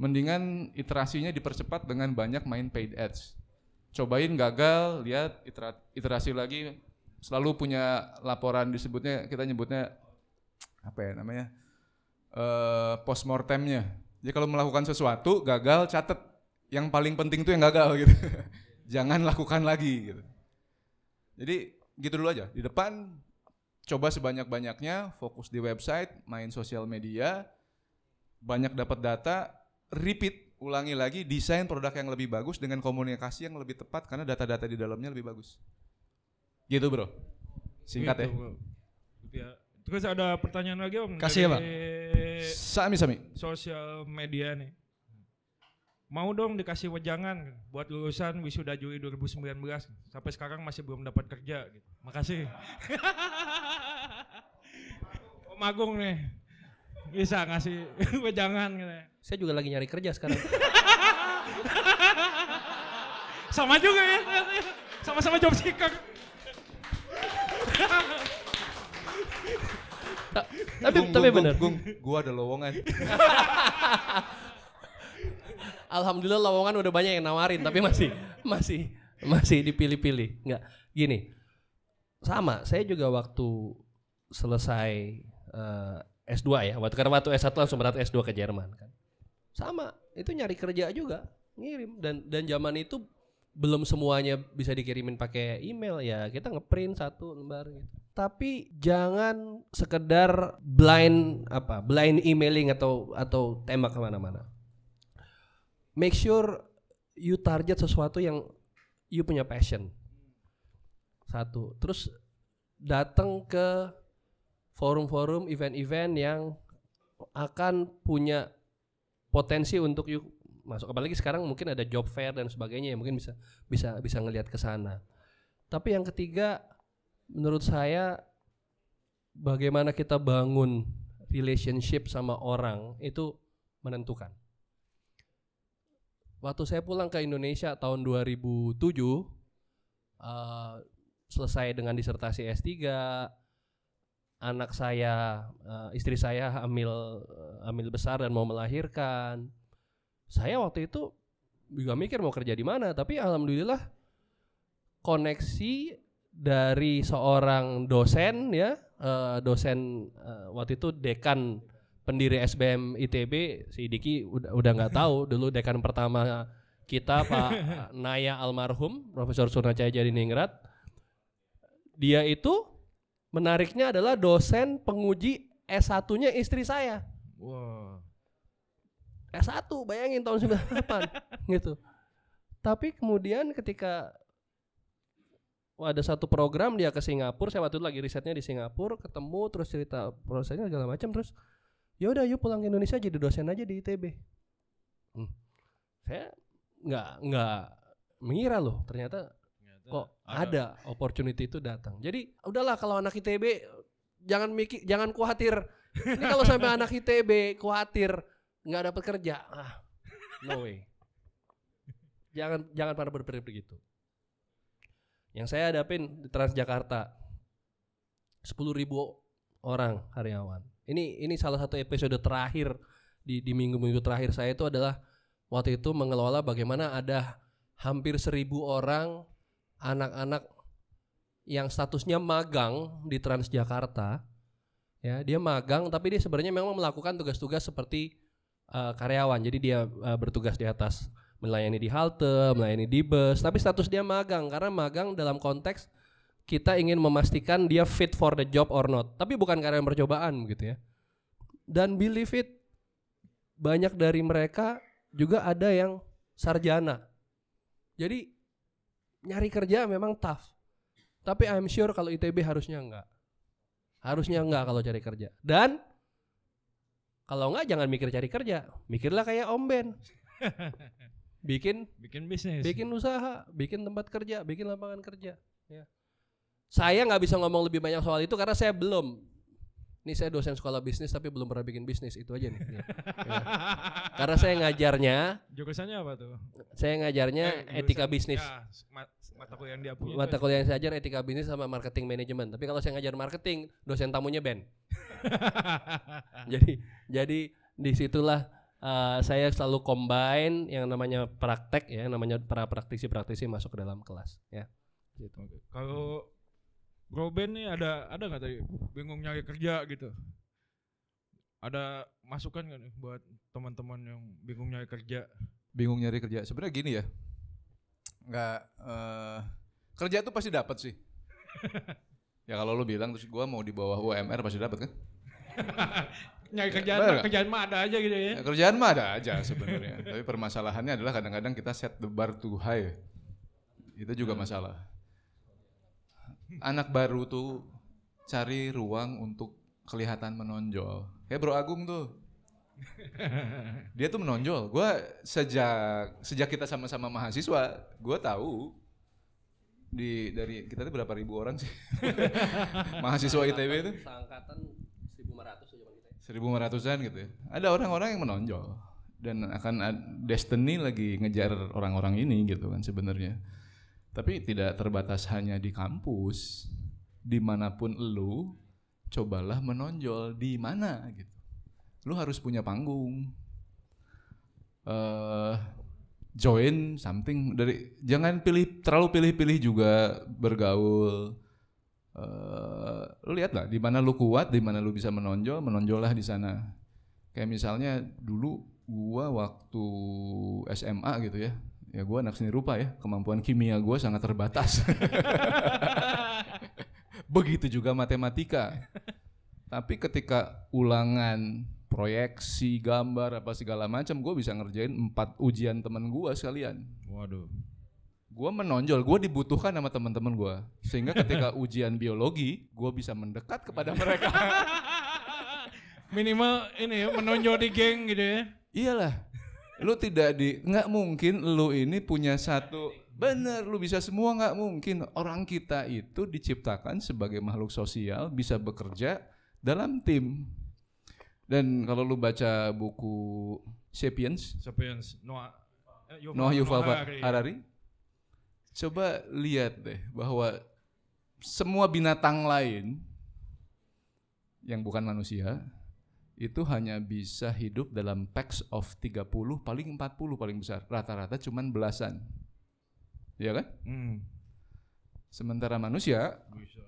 Mendingan iterasinya dipercepat dengan banyak main paid ads. Cobain gagal, lihat itera- iterasi lagi, selalu punya laporan disebutnya, kita nyebutnya apa ya namanya, eh postmortemnya. Jadi kalau melakukan sesuatu gagal, catet yang paling penting tuh yang gagal [LAUGHS] gitu. Jangan lakukan lagi gitu. Jadi gitu dulu aja. Di depan coba sebanyak-banyaknya, fokus di website, main sosial media, banyak dapat data, repeat, ulangi lagi, desain produk yang lebih bagus dengan komunikasi yang lebih tepat karena data-data di dalamnya lebih bagus. Gitu bro. Singkat Gitu, ya. Bro. Gitu ya. Terus ada pertanyaan lagi om? Kasih ya, dari Sami sami. Sosial media nih. Mau dong dikasih wejangan buat lulusan wisuda Juli 2019 sampai sekarang masih belum dapat kerja gitu. Makasih. [LAUGHS] Om Agung nih bisa ngasih [LAUGHS] wejangan gitu. Saya juga lagi nyari kerja sekarang. [LAUGHS] Sama juga ya. Sama-sama job seeker. Ta- tapi tapi benar. Gung, gua ada lowongan. [LAUGHS] Alhamdulillah lowongan udah banyak yang nawarin tapi masih masih masih dipilih-pilih. Enggak. Gini. Sama, saya juga waktu selesai eh, S2 ya. Waktu karena waktu S1 langsung berangkat S2 ke Jerman kan. Sama, itu nyari kerja juga, ngirim dan dan zaman itu belum semuanya bisa dikirimin pakai email ya kita ngeprint satu lembar gitu. Tapi jangan sekedar blind apa blind emailing atau atau tembak ke mana-mana make sure you target sesuatu yang you punya passion. Satu. Terus datang ke forum-forum, event-event yang akan punya potensi untuk you masuk. Apalagi sekarang mungkin ada job fair dan sebagainya, ya mungkin bisa bisa bisa ngelihat ke sana. Tapi yang ketiga, menurut saya bagaimana kita bangun relationship sama orang itu menentukan waktu saya pulang ke Indonesia tahun 2007 eh, selesai dengan disertasi S3 anak saya eh, istri saya hamil eh, hamil besar dan mau melahirkan saya waktu itu juga mikir mau kerja di mana tapi alhamdulillah koneksi dari seorang dosen ya eh, dosen eh, waktu itu dekan pendiri SBM ITB si Diki udah udah nggak tahu [LAUGHS] dulu dekan pertama kita Pak Naya almarhum Profesor Surnacaya Jadiningrat dia itu menariknya adalah dosen penguji S1-nya istri saya Wah. S1 bayangin tahun 98 [LAUGHS] gitu. Tapi kemudian ketika ada satu program dia ke Singapura, saya waktu itu lagi risetnya di Singapura, ketemu terus cerita prosesnya segala macam terus ya udah yuk pulang ke Indonesia jadi dosen aja di ITB. Hmm. Saya nggak nggak mengira loh ternyata kok ada opportunity itu datang. Jadi udahlah kalau anak ITB jangan mikir jangan khawatir. Ini kalau sampai anak ITB khawatir nggak dapat kerja, ah, no way. Jangan jangan pada berpikir begitu. Yang saya hadapin di Transjakarta 10.000 orang karyawan. Ini ini salah satu episode terakhir di di minggu-minggu terakhir saya itu adalah waktu itu mengelola bagaimana ada hampir seribu orang anak-anak yang statusnya magang di Transjakarta ya dia magang tapi dia sebenarnya memang melakukan tugas-tugas seperti uh, karyawan jadi dia uh, bertugas di atas melayani di halte melayani di bus tapi status dia magang karena magang dalam konteks kita ingin memastikan dia fit for the job or not tapi bukan karena percobaan gitu ya dan believe it banyak dari mereka juga ada yang sarjana jadi nyari kerja memang tough. Tapi I'm sure kalau ITB harusnya enggak. Harusnya enggak kalau cari kerja. Dan kalau enggak jangan mikir cari kerja, mikirlah kayak Om Ben. [LAUGHS] bikin bikin bisnis. bikin usaha, bikin tempat kerja, bikin lapangan kerja. Ya. Saya nggak bisa ngomong lebih banyak soal itu karena saya belum. Ini saya dosen sekolah bisnis tapi belum pernah bikin bisnis itu aja nih. Ya. [LAUGHS] Ya. Karena saya ngajarnya, Jurusannya apa tuh? saya ngajarnya Eh, etika bisnis. Ya, ma- mata kuliah yang dia punya. Mata kuliah yang saya ajar etika bisnis sama marketing manajemen. Tapi kalau saya ngajar marketing, dosen tamunya Ben. [LAUGHS] jadi jadi di situlah uh, saya selalu combine yang namanya praktek ya, yang namanya para praktisi-praktisi masuk ke dalam kelas ya. Gitu. Kalau Bro Ben nih ada ada nggak tadi bingung nyari kerja gitu? Ada masukan nggak nih buat teman-teman yang bingung nyari kerja? bingung nyari kerja. Sebenarnya gini ya, nggak eh, kerja tuh pasti dapat sih. [LAUGHS] ya kalau lu bilang terus gua mau di bawah UMR pasti dapat kan? [LAUGHS] Nyari kerjaan, mah, nggak? kerjaan mah ada aja gitu ya. Ya, kerjaan mah ada aja sebenarnya. [LAUGHS] Tapi permasalahannya adalah kadang-kadang kita set the bar too high. Itu juga masalah. Anak baru tuh cari ruang untuk kelihatan menonjol. Kayak Bro Agung tuh. [LAUGHS] Dia tuh menonjol. Gua sejak sejak kita sama-sama mahasiswa, gua tahu di dari kita tuh berapa ribu orang sih [LAUGHS] mahasiswa ITB itu Seangkatan 1500 zaman kita. 1500-an gitu ya. Ada orang-orang yang menonjol dan akan destiny lagi ngejar orang-orang ini gitu kan sebenarnya. Tapi tidak terbatas hanya di kampus, di mana pun lu, cobalah menonjol di mana gitu. Lu harus punya panggung. eh join something dari jangan pilih terlalu pilih-pilih juga bergaul eh lu lihat lah di mana lu kuat, di mana lu bisa menonjol, menonjollah di sana. Kayak misalnya dulu gua waktu SMA gitu ya. Ya gua anak seni rupa ya, kemampuan kimia gua sangat terbatas. [LAUGHS] Begitu juga matematika. Tapi ketika ulangan, proyeksi, gambar apa segala macam, gue bisa ngerjain empat ujian temen gua sekalian Waduh. gue menonjol, gue dibutuhkan sama teman-teman gue, sehingga ketika [LAUGHS] ujian biologi, gue bisa mendekat kepada mereka. [LAUGHS] Minimal ini ya menonjol di geng gitu ya. Iyalah, lu tidak di, nggak mungkin lu ini punya satu, bener, lu bisa semua nggak mungkin. Orang kita itu diciptakan sebagai makhluk sosial, bisa bekerja dalam tim. Dan kalau lu baca buku Sapiens, Sapiens Noah eh, Noah Yuval Harari. Harari. Coba lihat deh bahwa semua binatang lain yang bukan manusia itu hanya bisa hidup dalam packs of 30 paling 40 paling besar. Rata-rata cuman belasan. Iya kan? Hmm. Sementara manusia, Bisa.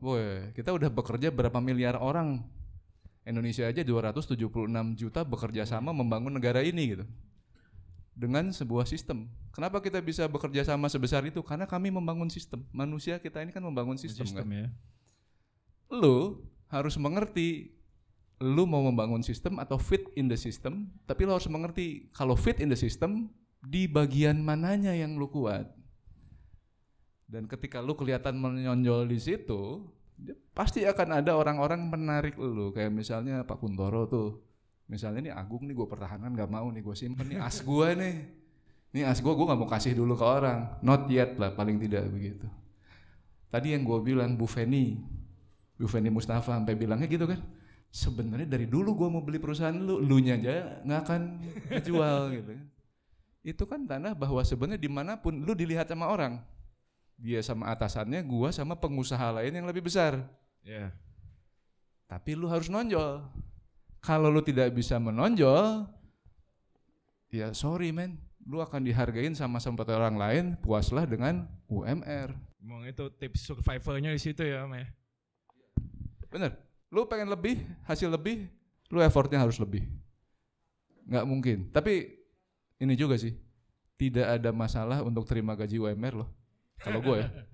Wow. kita udah bekerja berapa miliar orang. Indonesia aja 276 juta bekerja sama membangun negara ini gitu. Dengan sebuah sistem. Kenapa kita bisa bekerja sama sebesar itu? Karena kami membangun sistem. Manusia kita ini kan membangun sistem, Sistem kan. ya. Lu harus mengerti lu mau membangun sistem atau fit in the system, tapi lu harus mengerti kalau fit in the system di bagian mananya yang lu kuat. Dan ketika lu kelihatan menonjol di situ, pasti akan ada orang-orang menarik lu kayak misalnya Pak Kuntoro tuh. Misalnya nih Agung nih gue pertahankan gak mau nih gue simpen nih as gue nih. Nih as gue gue gak mau kasih dulu ke orang. Not yet lah paling tidak begitu. Tadi yang gue bilang Bu Feni, Bu Feni Mustafa sampai bilangnya gitu kan. Sebenarnya dari dulu gue mau beli perusahaan lu, lu nya aja nggak akan jual [LAUGHS] gitu. kan. Itu kan tanah bahwa sebenarnya di mana pun lu dilihat sama orang. Dia sama atasannya, gua sama pengusaha lain yang lebih besar. Ya. Tapi lu harus nonjol. Kalau lu tidak bisa menonjol, ya sorry men, lu akan dihargain sama seperti orang lain, puaslah dengan UMR. Emang itu tips survivalnya di situ ya, Meh. Bener, lu pengen lebih, hasil lebih, lu effortnya harus lebih. Nggak mungkin. Tapi ini juga sih, tidak ada masalah untuk terima gaji UMR loh. Kalau gue ya. [LAUGHS]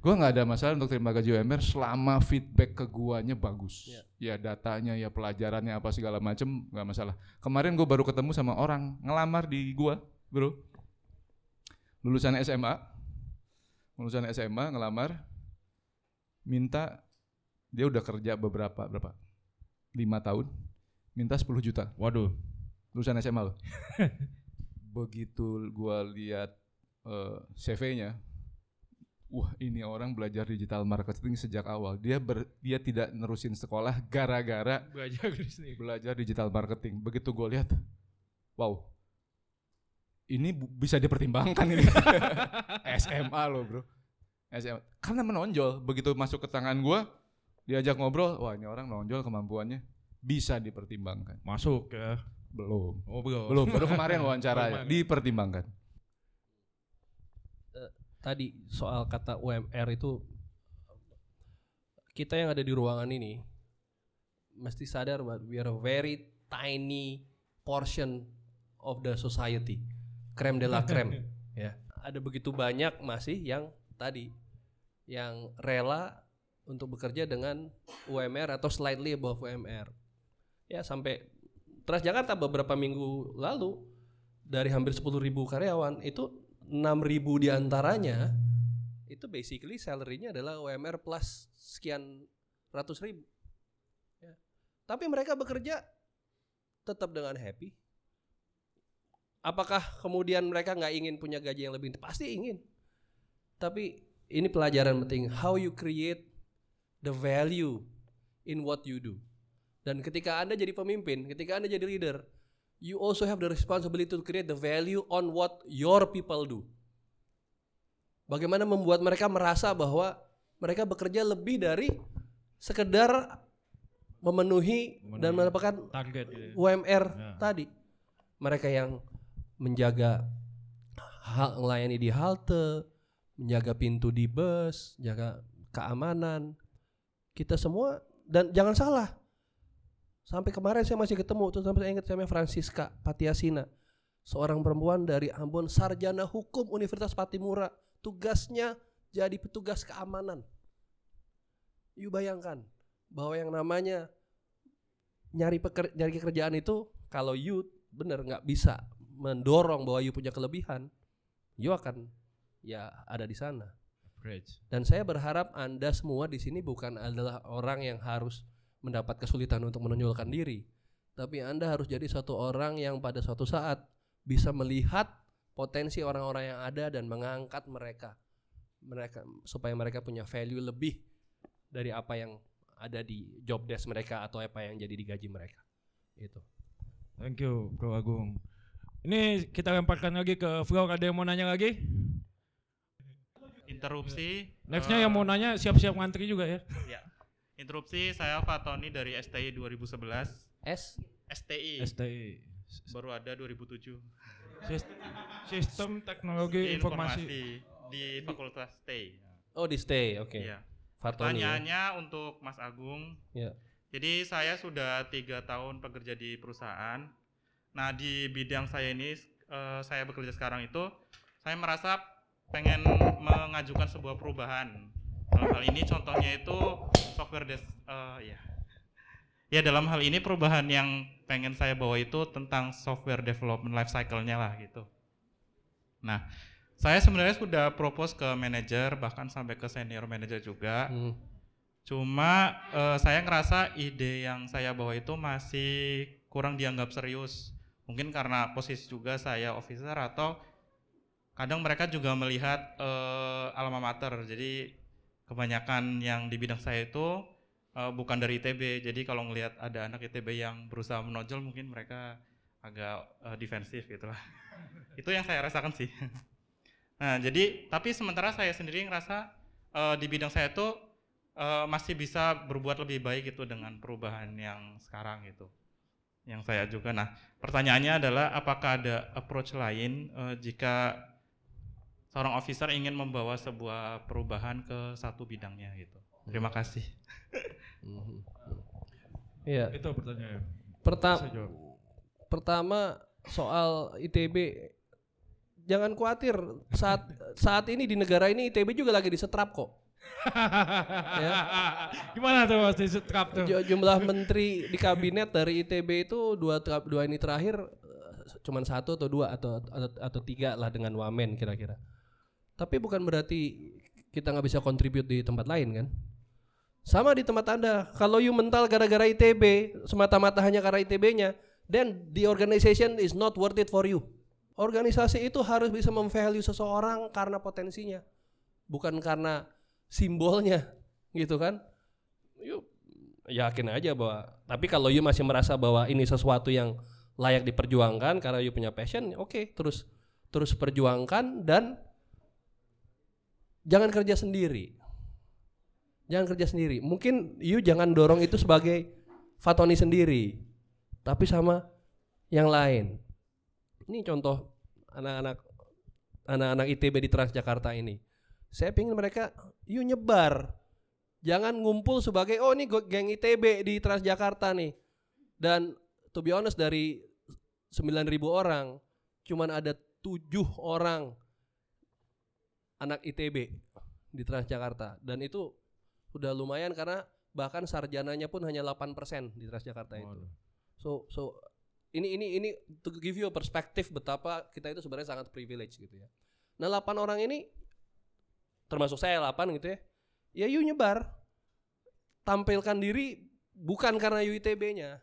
Gue nggak ada masalah untuk terima gaji UMR selama feedback ke guanya bagus. Ya datanya, ya pelajarannya apa segala macem nggak masalah. Kemarin gue baru ketemu sama orang ngelamar di gua, bro. Lulusan SMA, lulusan SMA ngelamar, minta dia udah kerja beberapa berapa? lima tahun, minta 10 juta. Waduh. Lulusan SMA loh. [LAUGHS] Begitu gua lihat eh, CV-nya, wah ini orang belajar digital marketing sejak awal. Dia ber, dia tidak nerusin sekolah gara-gara Belajar belajar digital marketing. Begitu gue lihat, wow, ini bisa dipertimbangkan ini. [LAUGHS] SMA loh bro, SMA. Karena menonjol. Begitu masuk ke tangan gue, diajak ngobrol, wah ini orang menonjol kemampuannya bisa dipertimbangkan. Masuk ya. Belum, Oh, belum. belum. Baru [LAUGHS] kemarin wawancara Kemarin. dipertimbangkan. tadi soal kata UMR itu kita yang ada di ruangan ini mesti sadar bahwa we are a very tiny portion of the society. Krem de la [LAUGHS] krem ya. Ada begitu banyak masih yang tadi yang rela untuk bekerja dengan UMR atau slightly above UMR. Ya sampai Transjakarta beberapa minggu lalu dari hampir 10.000 karyawan itu 6.000 di antaranya itu basically salary-nya adalah UMR plus sekian ratus ribu. Ya. Tapi mereka bekerja tetap dengan happy. Apakah kemudian mereka nggak ingin punya gaji yang lebih? Pasti ingin. Tapi ini pelajaran penting. How you create the value in what you do. Dan ketika Anda jadi pemimpin, ketika Anda jadi leader, you also have the responsibility to create the value on what your people do. Bagaimana membuat mereka merasa bahwa mereka bekerja lebih dari sekedar memenuhi, dan Memenuhi mendapatkan Target ya. UMR Ya. tadi. Mereka yang menjaga hal melayani di halte, menjaga pintu di bus, jaga keamanan. Kita semua dan jangan salah. Sampai kemarin saya masih ketemu tuh sampai saya ingat saya namanya Francisca Patiasina. Seorang perempuan dari Ambon sarjana hukum Universitas Patimura. Tugasnya jadi petugas keamanan. You bayangkan bahwa yang namanya nyari peker, nyari kerjaan itu kalau you bener nggak bisa mendorong bahwa you punya kelebihan, you akan ya ada di sana. Average. Dan saya berharap Anda semua di sini bukan adalah orang yang harus mendapat kesulitan untuk menonjolkan diri, tapi Anda harus jadi satu orang yang pada suatu saat bisa melihat potensi orang-orang yang ada dan mengangkat mereka mereka supaya mereka punya value lebih dari apa yang ada di job desk mereka atau apa yang jadi di gaji mereka. Itu. Thank you, Bro Agung. Ini kita lemparkan lagi ke Flow, ada yang mau nanya lagi? Interupsi. Nextnya eh, yang mau nanya siap-siap ngantri juga ya. Ya. Interupsi saya Fatoni dari STI 2011. S STI STI. baru ada 2007. Sis- Sistem Teknologi Informasi. di Fakultas STI. Oh di stay, oke. Iya. Fatoni ya. Pertanyaannya untuk Mas Agung. Ya. Jadi saya sudah tiga tahun bekerja di perusahaan. Nah di bidang saya ini eh, saya bekerja sekarang itu saya merasa pengen mengajukan sebuah perubahan. Dalam hal ini contohnya itu software des, eh, ya. ya dalam hal ini perubahan yang pengen saya bawa itu tentang software development life cycle-nya lah gitu. Nah, saya sebenarnya sudah propose ke manajer bahkan sampai ke senior manager juga. Hmm. Cuma eh, saya ngerasa ide yang saya bawa itu masih kurang dianggap serius. Mungkin karena posisi juga saya officer atau kadang mereka juga melihat eh, alma mater. Jadi kebanyakan yang di bidang saya itu eh, bukan dari ITB. Jadi kalau ngelihat ada anak ITB yang berusaha menonjol mungkin mereka agak eh, defensif gitu lah. [LAUGHS] itu yang saya rasakan sih. [LAUGHS] nah, jadi tapi sementara saya sendiri ngerasa eh, di bidang saya itu eh, masih bisa berbuat lebih baik gitu dengan perubahan yang sekarang itu yang saya ajukan. Nah, pertanyaannya adalah apakah ada approach lain eh, jika seorang officer ingin membawa sebuah perubahan ke satu bidangnya gitu. Terima kasih. Mhm. Iya. Itu pertanyaannya. Pertama, pertama soal ITB jangan khawatir saat [LAUGHS] saat ini di negara ini ITB juga lagi disetrap kok. [LAUGHS] Ya. Gimana tuh Mas di setrap tuh? Ju- Jumlah menteri di kabinet dari ITB itu dua dua ini terakhir eh, cuman satu atau dua atau atau, atau tiga lah dengan wamen kira-kira. Tapi bukan berarti kita nggak bisa kontribut di tempat lain kan? Sama di tempat anda. Kalau you mental gara-gara ITB semata-mata hanya karena ITB-nya, then the organization is not worth it for you. Organisasi itu harus bisa memvalue seseorang karena potensinya, bukan karena simbolnya, gitu kan? Yuk yakin aja bahwa tapi kalau you masih merasa bahwa ini sesuatu yang layak diperjuangkan karena you punya passion, oke, terus terus perjuangkan dan jangan kerja sendiri. Jangan kerja sendiri. Mungkin you jangan dorong itu sebagai Fatoni sendiri, tapi sama yang lain. Ini contoh anak-anak anak-anak ITB di Transjakarta ini. Saya pingin mereka you nyebar. Jangan ngumpul sebagai oh ini geng ITB di Transjakarta nih. Dan to be honest dari 9000 orang cuman ada tujuh orang anak ITB di Transjakarta dan itu udah lumayan karena bahkan sarjananya pun hanya 8% di Transjakarta itu. So so ini ini ini to give you a perspektif betapa kita itu sebenarnya sangat privilege gitu ya. Nah, 8 orang ini termasuk saya 8 gitu ya. Ya you nyebar. Tampilkan diri bukan karena UITB-nya.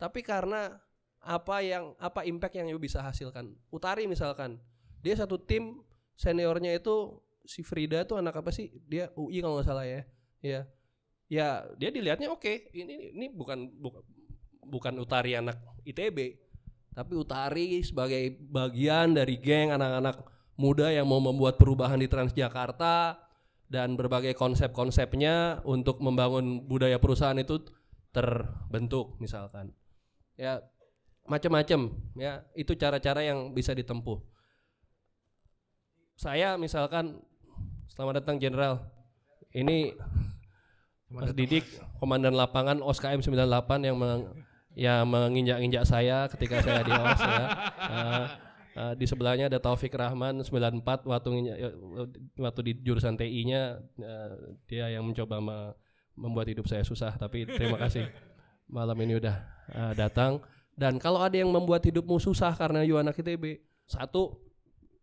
Tapi karena apa yang apa impact yang you bisa hasilkan. Utari misalkan, dia satu tim seniornya itu si Frida tuh anak apa sih? Dia UI kalau nggak salah ya. Ya. Ya, dia dilihatnya oke. Ini ini bukan bukan bukan Utari anak ITB, tapi Utari sebagai bagian dari geng anak-anak muda yang mau membuat perubahan di Transjakarta dan berbagai konsep-konsepnya untuk membangun budaya perusahaan itu terbentuk misalkan. Ya, macam-macam ya, itu cara-cara yang bisa ditempuh. Saya misalkan selamat datang Jenderal. Ini Mas Didik, komandan lapangan OSKM 98 yang meng, ya menginjak-injak saya ketika saya di OS ya. Eh, eh, di sebelahnya ada Taufik Rahman 94 waktu eh, waktu di jurusan TI-nya eh, dia yang mencoba me- membuat hidup saya susah tapi terima kasih malam ini udah eh, datang dan kalau ada yang membuat hidupmu susah karena you anak ITB satu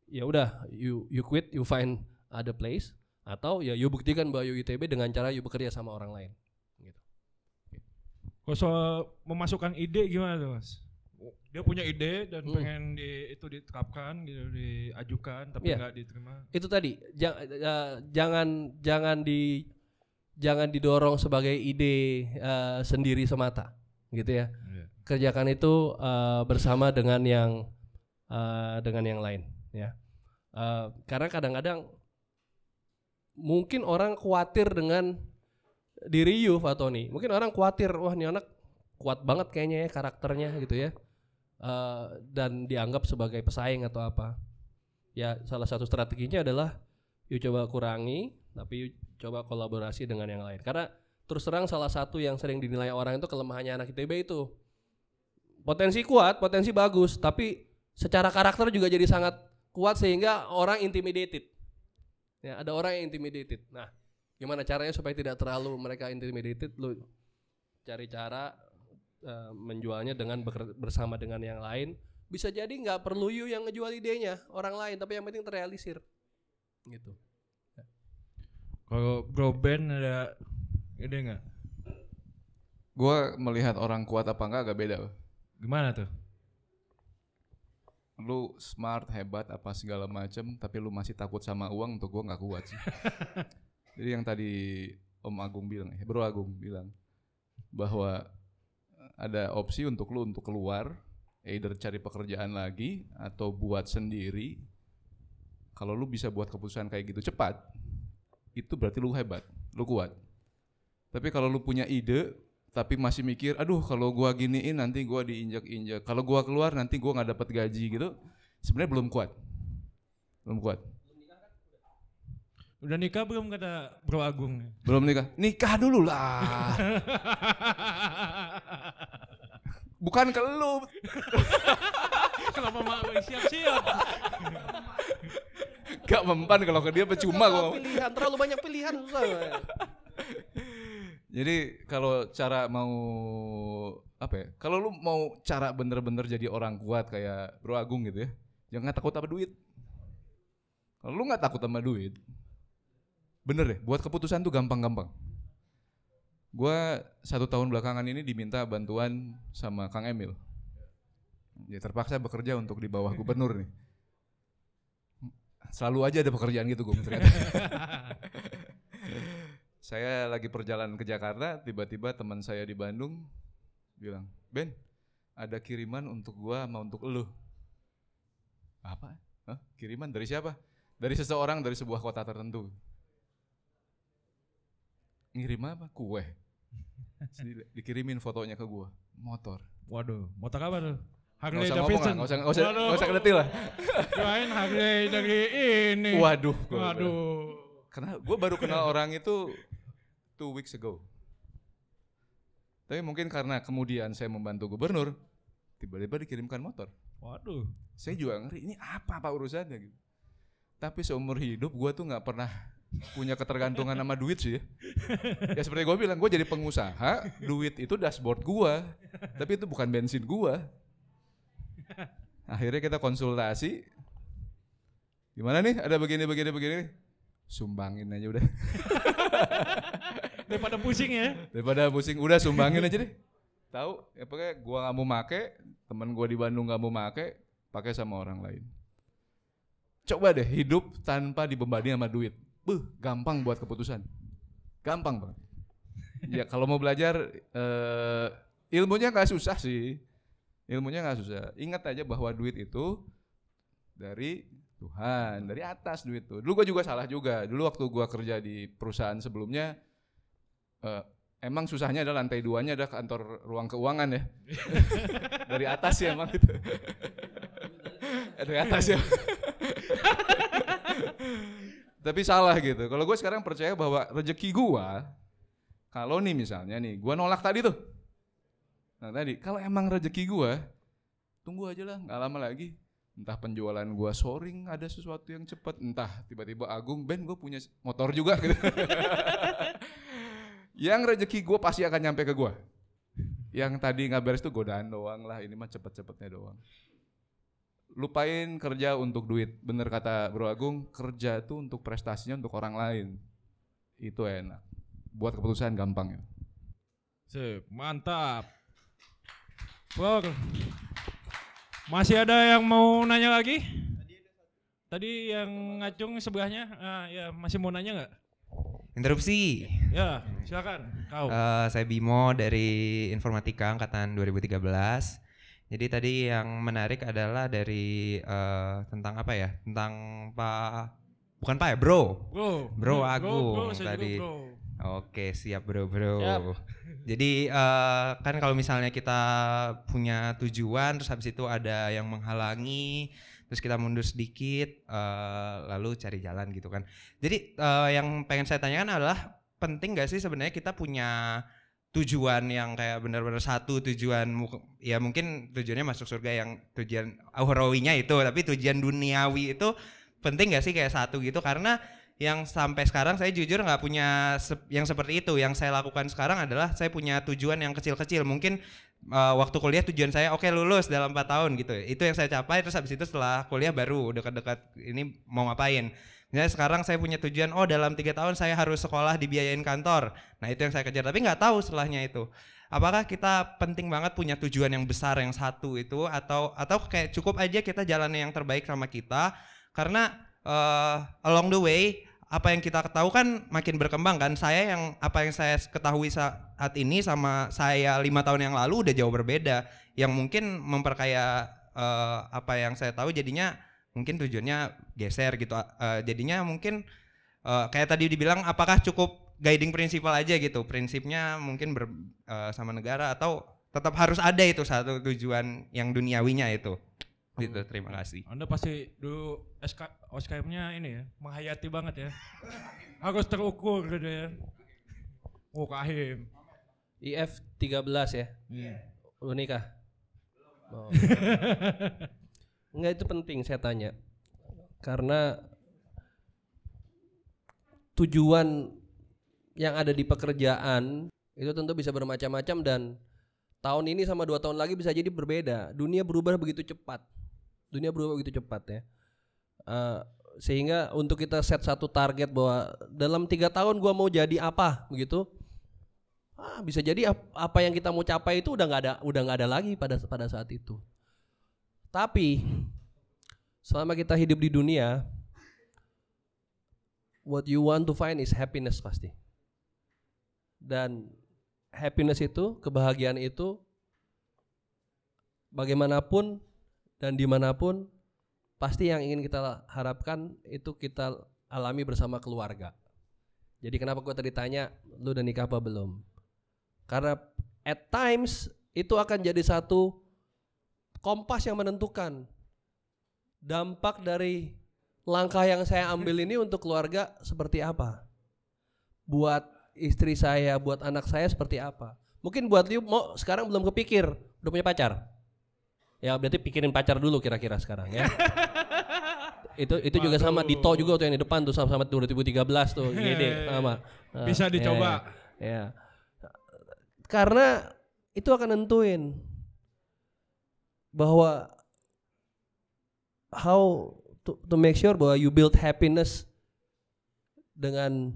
ya udah you you quit you find other place atau ya you buktikan bahwa you ITB dengan cara you bekerja sama orang lain gitu. Kalau soal memasukkan ide gimana tuh mas? Dia punya ide dan Hmm. pengen di, itu diterapkan gitu diajukan tapi Iya. nggak diterima. itu tadi ja- eh, jangan jangan di jangan didorong sebagai ide eh, sendiri semata gitu ya Iya. kerjakan itu eh, bersama dengan yang eh, dengan yang lain ya. Eh, karena kadang-kadang mungkin orang khawatir dengan diri you Fatoni mungkin orang khawatir wah ini anak kuat banget kayaknya ya karakternya gitu ya. Eh, dan dianggap sebagai pesaing atau apa. Ya salah satu strateginya adalah you coba kurangi tapi you coba kolaborasi dengan yang lain. Karena terus terang salah satu yang sering dinilai orang itu kelemahannya anak ITB itu. Potensi kuat potensi bagus tapi secara karakter juga jadi sangat kuat sehingga orang intimidated ya ada orang yang intimidated nah gimana caranya supaya tidak terlalu mereka intimidated lu cari cara eh, menjualnya dengan bersama dengan yang lain. Bisa jadi nggak perlu you yang ngejual idenya orang lain, tapi yang penting terrealisir. Gitu. Kalau bro band ada ide nggak? Gue melihat orang kuat apa enggak agak beda. Gimana tuh? Lu smart, hebat, apa segala macem, tapi lu masih takut sama uang untuk gue nggak kuat sih. [LAUGHS] Jadi yang tadi Om Agung bilang, eh, Bro Agung bilang bahwa ada opsi untuk lu untuk keluar, either cari pekerjaan lagi atau buat sendiri. Kalau lu bisa buat keputusan kayak gitu cepat, itu berarti lu hebat, lu kuat. Tapi kalau lu punya ide, tapi masih mikir, aduh kalau gua giniin nanti gua diinjak-injak. Kalau gua keluar nanti gua nggak dapat gaji gitu. Sebenarnya belum kuat, belum kuat. Udah nikah belum kata Bro Agung? Belum nikah, nikah dulu lah. [LAUGHS] Bukan ke lu, Kenapa mak siap-siap? gak mempan kalau ke dia percuma gua. pilihan terlalu banyak pilihan susah. [LAUGHS] Jadi kalau cara mau apa ya? Kalau lu mau cara bener-bener jadi orang kuat kayak Bro Agung gitu ya, jangan takut sama duit. Kalau lu nggak takut sama duit, bener deh, buat keputusan tuh gampang-gampang. Gua satu tahun belakangan ini diminta bantuan sama Kang Emil. Ya terpaksa bekerja untuk di bawah gubernur nih. Selalu aja ada pekerjaan gitu gue. [LAUGHS] saya lagi perjalanan ke Jakarta, tiba-tiba teman saya di Bandung bilang, Ben, ada kiriman untuk gua sama untuk elu. Apa? Hah? Kiriman dari siapa? Dari seseorang dari sebuah kota tertentu. Ngirim apa? Kue. [LAUGHS] Jadi dikirimin fotonya ke gua, motor. Waduh, motor apa tuh? Harley usah ngomong lah, Davidson. nggak usah, nggak usah, Waduh, nggak usah kedetil lah. Kirain Harley dari ini. Waduh. gua. Waduh. Karena gue baru kenal orang itu two weeks ago. Tapi mungkin karena kemudian saya membantu gubernur, tiba-tiba dikirimkan motor. Waduh. Saya juga ngeri, ini apa pak urusannya gitu. Tapi seumur hidup gue tuh nggak pernah punya ketergantungan sama duit sih. Ya, ya seperti gue bilang, gue jadi pengusaha, duit itu dashboard gue, tapi itu bukan bensin gue. Akhirnya kita konsultasi, gimana nih? Ada begini, begini, begini. Sumbangin aja udah. [LAUGHS] Daripada pusing ya. Daripada pusing, udah sumbangin aja deh. Tahu, ya pokoknya gua nggak mau make, teman gua di Bandung nggak mau make, pakai sama orang lain. Coba deh hidup tanpa dibebani sama duit. Beuh, gampang buat keputusan. Gampang banget. ya kalau mau belajar eh, ilmunya nggak susah sih. Ilmunya nggak susah. Ingat aja bahwa duit itu dari Tuhan, dari atas duit tuh. Dulu gua juga salah juga. Dulu waktu gua kerja di perusahaan sebelumnya eh, emang susahnya adalah lantai duanya ada kantor ruang keuangan ya. [LAUGHS] dari atas ya emang gitu. dari atas ya. Tapi salah gitu. Kalau gue sekarang percaya bahwa rezeki gua kalau nih misalnya nih, gua nolak tadi tuh. Nah tadi, kalau emang rezeki gua, tunggu aja lah, nggak lama lagi. Entah penjualan gua soaring ada sesuatu yang cepat, entah tiba-tiba Agung, Ben gue punya motor juga gitu. [LAUGHS] yang rezeki gua pasti akan nyampe ke gua. Yang tadi nggak beres tuh godaan doang lah, ini mah cepet-cepetnya doang. Lupain kerja untuk duit, bener kata Bro Agung, kerja tuh untuk prestasinya untuk orang lain. Itu enak. Buat keputusan gampang ya. Sip, mantap. Bro, masih ada yang mau nanya lagi? Tadi yang ngacung sebelahnya, ah, ya masih mau nanya nggak? Interupsi. Ya, silakan. Kau. Eh, saya Bimo dari Informatika angkatan 2013. Jadi tadi yang menarik adalah dari eh, tentang apa ya? Tentang Pak bukan Pak ya, Bro. bro, Bro Hmm, Agung saya juga tadi. bro. Oke, siap Bro, Bro. Siap. Jadi eh, kan kalau misalnya kita punya tujuan terus habis itu ada yang menghalangi, terus kita mundur sedikit eh, lalu cari jalan gitu kan. Jadi eh, yang pengen saya tanyakan adalah penting gak sih sebenarnya kita punya tujuan yang kayak benar-benar satu tujuan ya mungkin tujuannya masuk surga yang tujuan aurowinya itu tapi tujuan duniawi itu penting gak sih kayak satu gitu karena yang sampai sekarang saya jujur nggak punya yang seperti itu. Yang saya lakukan sekarang adalah saya punya tujuan yang kecil-kecil. Mungkin uh, waktu kuliah tujuan saya oke lulus dalam 4 tahun gitu. Itu yang saya capai terus habis itu setelah kuliah baru dekat-dekat ini mau ngapain. Misalnya sekarang saya punya tujuan oh dalam tiga tahun saya harus sekolah dibiayain kantor. Nah itu yang saya kejar tapi nggak tahu setelahnya itu. Apakah kita penting banget punya tujuan yang besar yang satu itu atau atau kayak cukup aja kita jalannya yang terbaik sama kita karena uh, along the way apa yang kita tahu kan makin berkembang kan. Saya yang apa yang saya ketahui saat ini sama saya lima tahun yang lalu udah jauh berbeda. Yang mungkin memperkaya eh, apa yang saya tahu jadinya mungkin tujuannya geser gitu. Eh, jadinya mungkin eh, kayak tadi dibilang apakah cukup guiding prinsipal aja gitu. Prinsipnya mungkin ber, eh, sama negara atau tetap harus ada itu satu tujuan yang duniawinya itu gitu terima kasih Anda pasti dulu SK, OSKM-nya ini ya, menghayati banget ya. Harus terukur gitu ya. Oh, kahim. IF 13 ya. Udah nikah? Oh. [LAUGHS] Enggak itu penting saya tanya. Karena tujuan yang ada di pekerjaan itu tentu bisa bermacam-macam dan tahun ini sama dua tahun lagi bisa jadi berbeda. Dunia berubah begitu cepat. Dunia berubah begitu cepat ya. Eh, sehingga untuk kita set satu target bahwa dalam tiga tahun gua mau jadi apa begitu. Ah, bisa jadi ap- apa yang kita mau capai itu udah nggak ada udah nggak ada lagi pada pada saat itu. Tapi selama kita hidup di dunia what you want to find is happiness pasti. Dan happiness itu kebahagiaan itu bagaimanapun dan di mana pun pasti yang ingin kita harapkan itu kita alami bersama keluarga jadi kenapa gue tadi tanya lu udah nikah apa belum karena at times itu akan jadi satu kompas yang menentukan dampak dari langkah yang saya ambil ini untuk keluarga seperti apa. Buat istri saya, buat anak saya seperti apa. Mungkin buat Liu mau sekarang belum kepikir, udah punya pacar. Ya berarti pikirin pacar dulu kira-kira sekarang ya. [LAUGHS] itu itu juga sama Dito juga tuh yang di depan tuh sama sama 2013 tuh gede sama. Ah, Bisa dicoba. Ya, ya. Karena itu akan nentuin bahwa how to, to make sure bahwa you build happiness dengan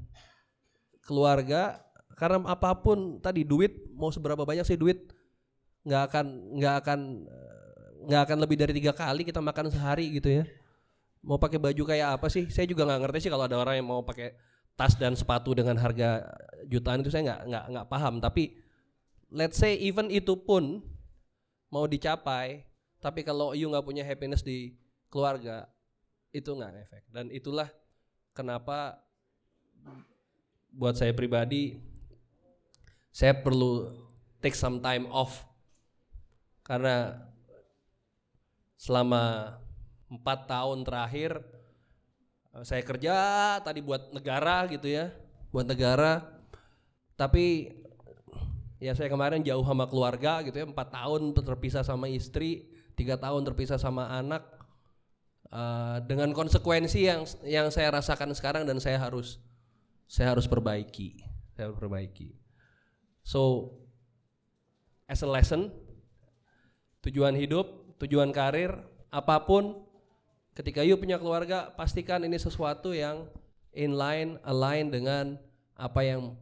keluarga karena apa pun tadi duit mau seberapa banyak sih duit nggak akan nggak akan nggak akan lebih dari tiga kali kita makan sehari gitu ya. Mau pakai baju kayak apa sih? Saya juga nggak ngerti sih kalau ada orang yang mau pakai tas dan sepatu dengan harga jutaan itu saya nggak nggak nggak paham. Tapi let's say even itu pun mau dicapai tapi kalau you nggak punya happiness di keluarga itu nggak efek. Dan itulah kenapa buat saya pribadi saya perlu take some time off. Karena selama empat tahun terakhir eh, saya kerja tadi buat negara gitu ya buat negara. Tapi ya saya kemarin jauh sama keluarga gitu ya empat tahun terpisah sama istri tiga tahun terpisah sama anak Eh, dengan konsekuensi yang yang saya rasakan sekarang dan saya harus saya harus perbaiki saya harus perbaiki. So as a lesson tujuan hidup tujuan karir apa pun ketika you punya keluarga pastikan ini sesuatu yang in line align dengan apa yang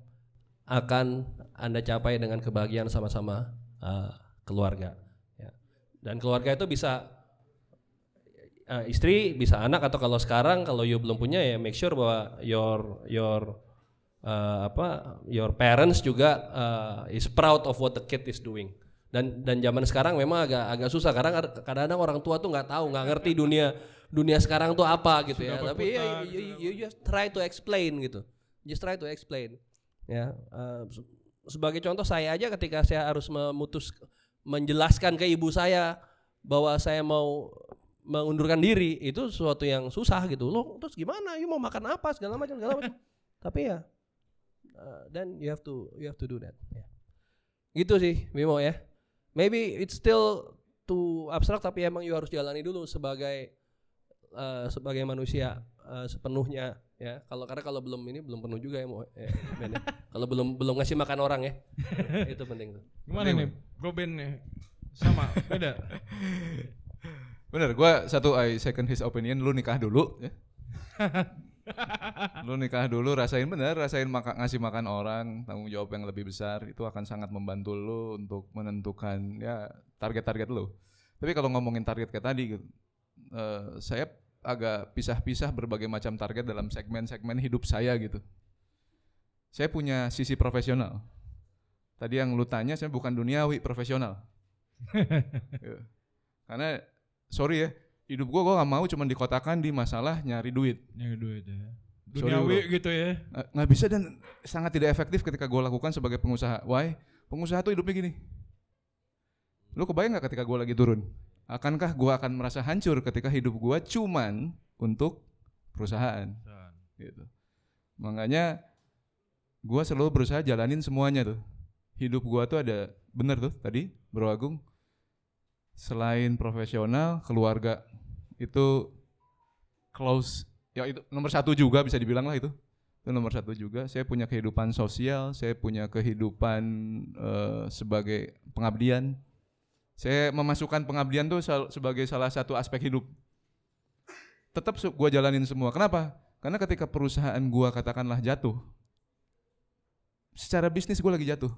akan anda capai dengan kebahagiaan sama-sama uh, keluarga ya. dan keluarga itu bisa uh, istri bisa anak atau kalau sekarang kalau you belum punya ya make sure bahwa your your uh, apa your parents juga uh, is proud of what the kid is doing dan dan zaman sekarang memang agak agak susah. Kadang kadang-kadang orang tua tuh nggak tahu nggak ngerti dunia dunia sekarang tuh apa gitu ya. Tapi ya, you, you, you just try to explain gitu. Just try to explain ya. Uh, se- sebagai contoh saya aja ketika saya harus memutus menjelaskan ke ibu saya bahwa saya mau mengundurkan diri itu sesuatu yang susah gitu. Loh terus gimana? You mau makan apa? Segala macam segala macam. [LAUGHS] Tapi ya uh, then you have to you have to do that ya. gitu sih Bimo ya maybe it's still too abstrak tapi emang you harus jalani dulu sebagai uh, sebagai manusia eh, sepenuhnya ya. Kalau karena kalau belum ini belum penuh juga ya mau ya, Ben, ya. Kalau belum belum ngasih makan orang ya. [LAUGHS] itu penting tuh. Gimana nih Bro Ben nih? Sama, beda. Bener, gua satu I second his opinion, lu nikah dulu ya. [LAUGHS] lu nikah dulu, rasain bener, rasain maka, ngasih makan orang, tanggung jawab yang lebih besar, itu akan sangat membantu lu untuk menentukan ya target-target lu. Tapi kalau ngomongin target kayak tadi, gitu, eh, saya agak pisah-pisah berbagai macam target dalam segmen-segmen hidup saya gitu. Saya punya sisi profesional. Tadi yang lu tanya saya bukan duniawi, profesional. [LAUGHS] Ya. Karena sorry ya, hidup gua gua gak mau cuma dikotakan di masalah nyari duit. Nyari duit ya. Sorry, Duniawi bro. gitu ya. Nggak- nggak bisa dan sangat tidak efektif ketika gue lakukan sebagai pengusaha. Why? Pengusaha tuh hidupnya gini. Lu kebayang nggak ketika gue lagi turun? Akankah gue akan merasa hancur ketika hidup gue cuman untuk perusahaan? Gitu. Makanya gue selalu berusaha jalanin semuanya tuh. Hidup gue tuh ada bener tuh tadi Bro Agung. Selain profesional, keluarga itu close. Ya itu nomor satu juga bisa dibilang lah itu. Itu nomor satu juga. Saya punya kehidupan sosial saya punya kehidupan eh, sebagai pengabdian. Saya memasukkan pengabdian tuh sal- sebagai salah satu aspek hidup. Tetap gua jalanin semua. Kenapa? Karena ketika perusahaan gua katakanlah jatuh secara bisnis gua lagi jatuh.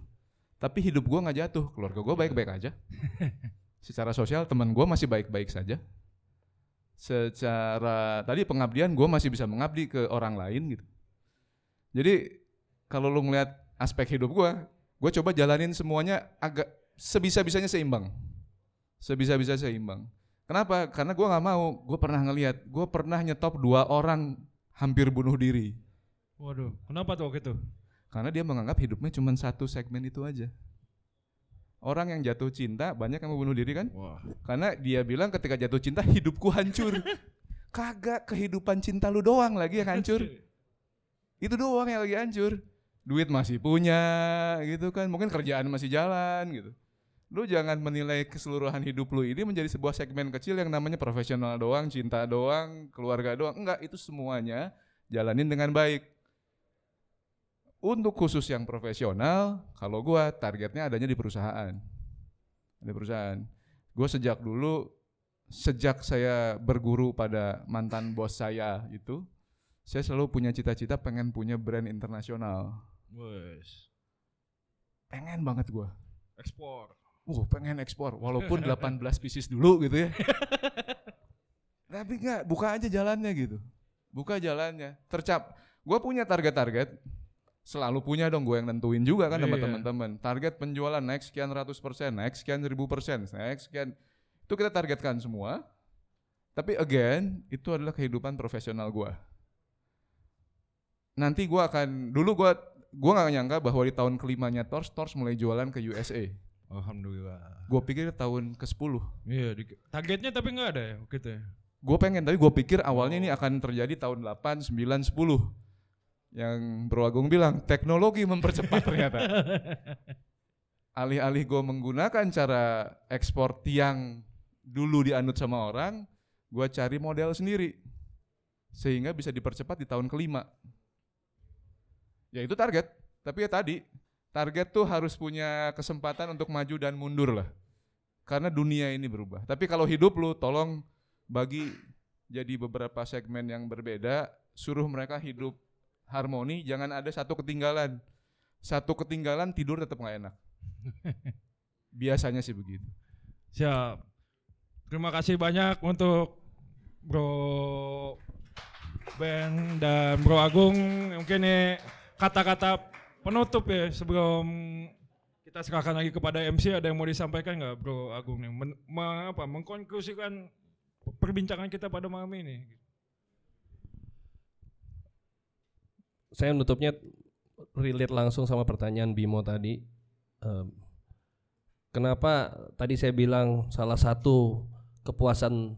Tapi hidup gua nggak jatuh. Keluarga gua baik-baik aja. [LAUGHS] Secara sosial teman gua masih baik-baik saja secara tadi pengabdian gue masih bisa mengabdi ke orang lain gitu. Jadi kalau lu ngeliat aspek hidup gue, gue coba jalanin semuanya agak sebisa-bisanya seimbang, sebisa-bisa seimbang. Kenapa? Karena gue nggak mau. Gue pernah ngeliat, gue pernah nyetop dua orang hampir bunuh diri Waduh, kenapa tuh gitu? karena dia menganggap hidupnya cuma satu segmen itu aja. Orang yang jatuh cinta banyak yang mau bunuh diri kan? Wah. Karena dia bilang ketika jatuh cinta [LAUGHS] hidupku hancur. [LAUGHS] Kagak kehidupan cinta lu doang lagi yang hancur. [LAUGHS] Itu doang yang lagi hancur. Duit masih punya gitu kan. Mungkin kerjaan masih jalan gitu. Lu jangan menilai keseluruhan hidup lu ini menjadi sebuah segmen kecil yang namanya profesional doang, cinta doang, keluarga doang. Enggak, itu semuanya jalanin dengan baik. Untuk khusus yang profesional, kalau gua targetnya adanya di perusahaan. Di perusahaan. Gue sejak dulu, sejak saya berguru pada mantan bos saya itu, saya selalu punya cita-cita pengen punya brand internasional. Wes. Pengen banget gua. Ekspor. Uh, pengen ekspor walaupun 18 pieces dulu gitu ya. [LAUGHS] Tapi enggak, buka aja jalannya gitu. Buka jalannya. Tercap. Gua punya target-target. Selalu punya dong gue yang nentuin juga kan sama Iya. teman-teman. Target penjualan naik sekian ratus persen, naik sekian ribu persen, naik sekian. Itu kita targetkan semua. Tapi again, itu adalah kehidupan profesional gua. Nanti gua akan, dulu gua gua nggak nyangka bahwa di tahun kelimanya Tors, Tors mulai jualan ke USA. Alhamdulillah. Gue pikir tahun ke-10. Iya, di- targetnya tapi nggak ada ya gitu ya. Gue pengen, tapi gue pikir awalnya ini akan terjadi tahun 8, 9, 10. Yang Bro Agung bilang, teknologi mempercepat ternyata. [LAUGHS] Alih-alih gue menggunakan cara ekspor tiang dulu dianut sama orang, gue cari model sendiri. Sehingga bisa dipercepat di tahun kelima. Ya itu target, tapi ya tadi, target tuh harus punya kesempatan untuk maju dan mundur lah. Karena dunia ini berubah. Tapi kalau hidup lu tolong bagi jadi beberapa segmen yang berbeda, suruh mereka hidup harmoni, jangan ada satu ketinggalan. Satu ketinggalan tidur tetap nggak enak. [LAUGHS] Biasanya sih begitu. Siap. Terima kasih banyak untuk Bro Ben dan Bro Agung. Mungkin ini kata-kata penutup ya sebelum kita serahkan lagi kepada MC ada yang mau disampaikan nggak Bro Agung nih? Men, me- apa, mengkonklusikan perbincangan kita pada malam ini. Saya nutupnya relate langsung sama pertanyaan Bimo tadi. Em, kenapa tadi saya bilang salah satu kepuasan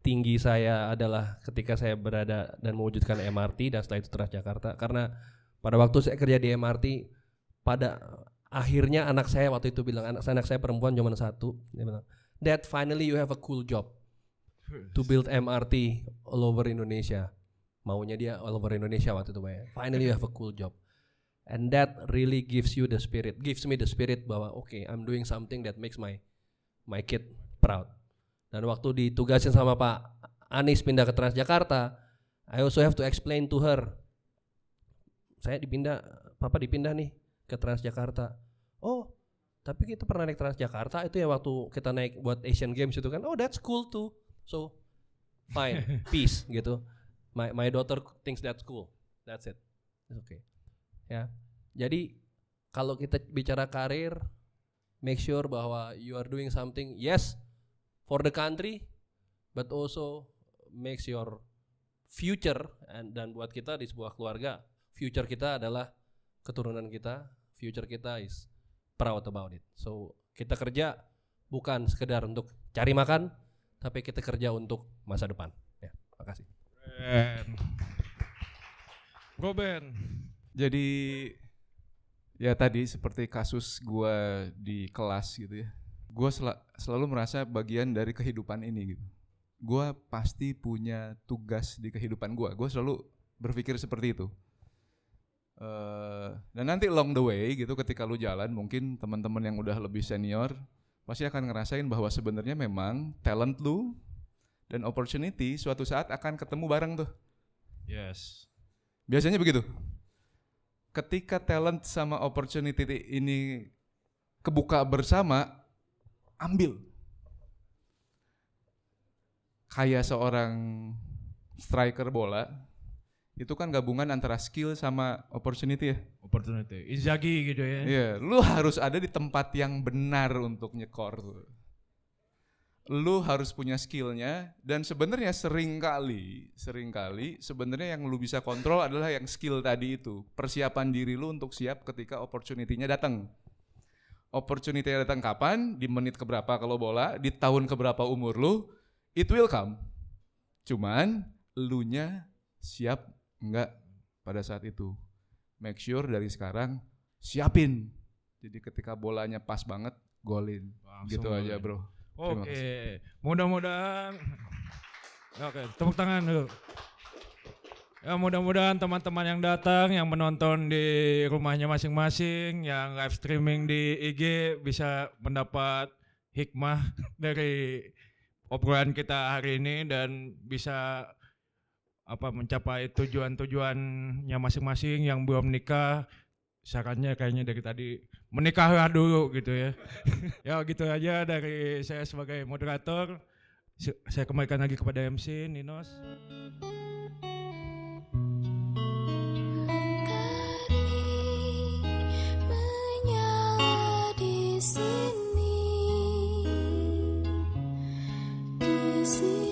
tinggi saya adalah ketika saya berada dan mewujudkan MRT dan setelah itu Transjakarta karena pada waktu saya kerja di MRT pada akhirnya anak saya waktu itu bilang anak anak saya perempuan cuma satu dia bilang Dad finally you have a cool job to build MRT all over Indonesia. Maunya dia all over Indonesia waktu itu, ya. Finally you have a cool job. And that really gives you the spirit, gives me the spirit bahwa oke, I'm doing something that makes my my kid proud. Dan waktu ditugasin sama Pak Anies pindah ke Transjakarta, I also have to explain to her. Saya dipindah, Papa dipindah nih ke Transjakarta. Oh, tapi kita pernah naik Transjakarta itu ya waktu kita naik buat Asian Games itu kan. Oh, that's cool too. So fine, [LAUGHS] peace gitu. My my daughter thinks that's cool. That's it. It's okay. Ya. Jadi kalau kita bicara karir, make sure bahwa you are doing something yes for the country, but also makes your future and dan buat kita di sebuah keluarga, future kita adalah keturunan kita, future kita is proud about it. So kita kerja bukan sekedar untuk cari makan, tapi kita kerja untuk masa depan. Ya, makasih. Ben. Jadi ya tadi seperti kasus gua di kelas gitu ya. Gua sela- selalu merasa bagian dari kehidupan ini gitu. Gua pasti punya tugas di kehidupan gua. Gua selalu berpikir seperti itu. Eh, dan nanti along the way gitu ketika lu jalan mungkin teman-teman yang udah lebih senior pasti akan ngerasain bahwa sebenarnya memang talent lu dan opportunity suatu saat akan ketemu bareng tuh. Yes. Biasanya begitu. Ketika talent sama opportunity ini kebuka bersama, ambil. Kayak seorang striker bola, itu kan gabungan antara skill sama opportunity ya. Opportunity. Inzaghi gitu ya. Iya, lu harus ada di tempat yang benar untuk nyekor tuh. Lu harus punya skillnya dan sebenarnya sering kali, sering kali sebenarnya yang lu bisa kontrol adalah yang skill tadi itu. Persiapan diri lu untuk siap ketika opportunity-nya datang. Opportunity datang kapan? Di menit keberapa kalau bola? Di tahun keberapa umur lu? It will come. Cuman lu nya siap enggak pada saat itu. Make sure dari sekarang siapin. Jadi ketika bolanya pas banget, golin. Langsung gitu aja. Bro. Oke, mudah-mudahan. Oke, tepuk tangan dulu. Ya mudah-mudahan teman-teman yang datang, yang menonton di rumahnya masing-masing, yang live streaming di IG bisa mendapat hikmah [LAUGHS] dari obrolan kita hari ini dan bisa apa mencapai tujuan-tujuannya masing-masing yang belum nikah sarannya kayaknya dari tadi menikahlah dulu gitu ya. [LAUGHS] ya gitu aja dari saya sebagai moderator. Saya kembalikan lagi kepada MC Ninos. see you.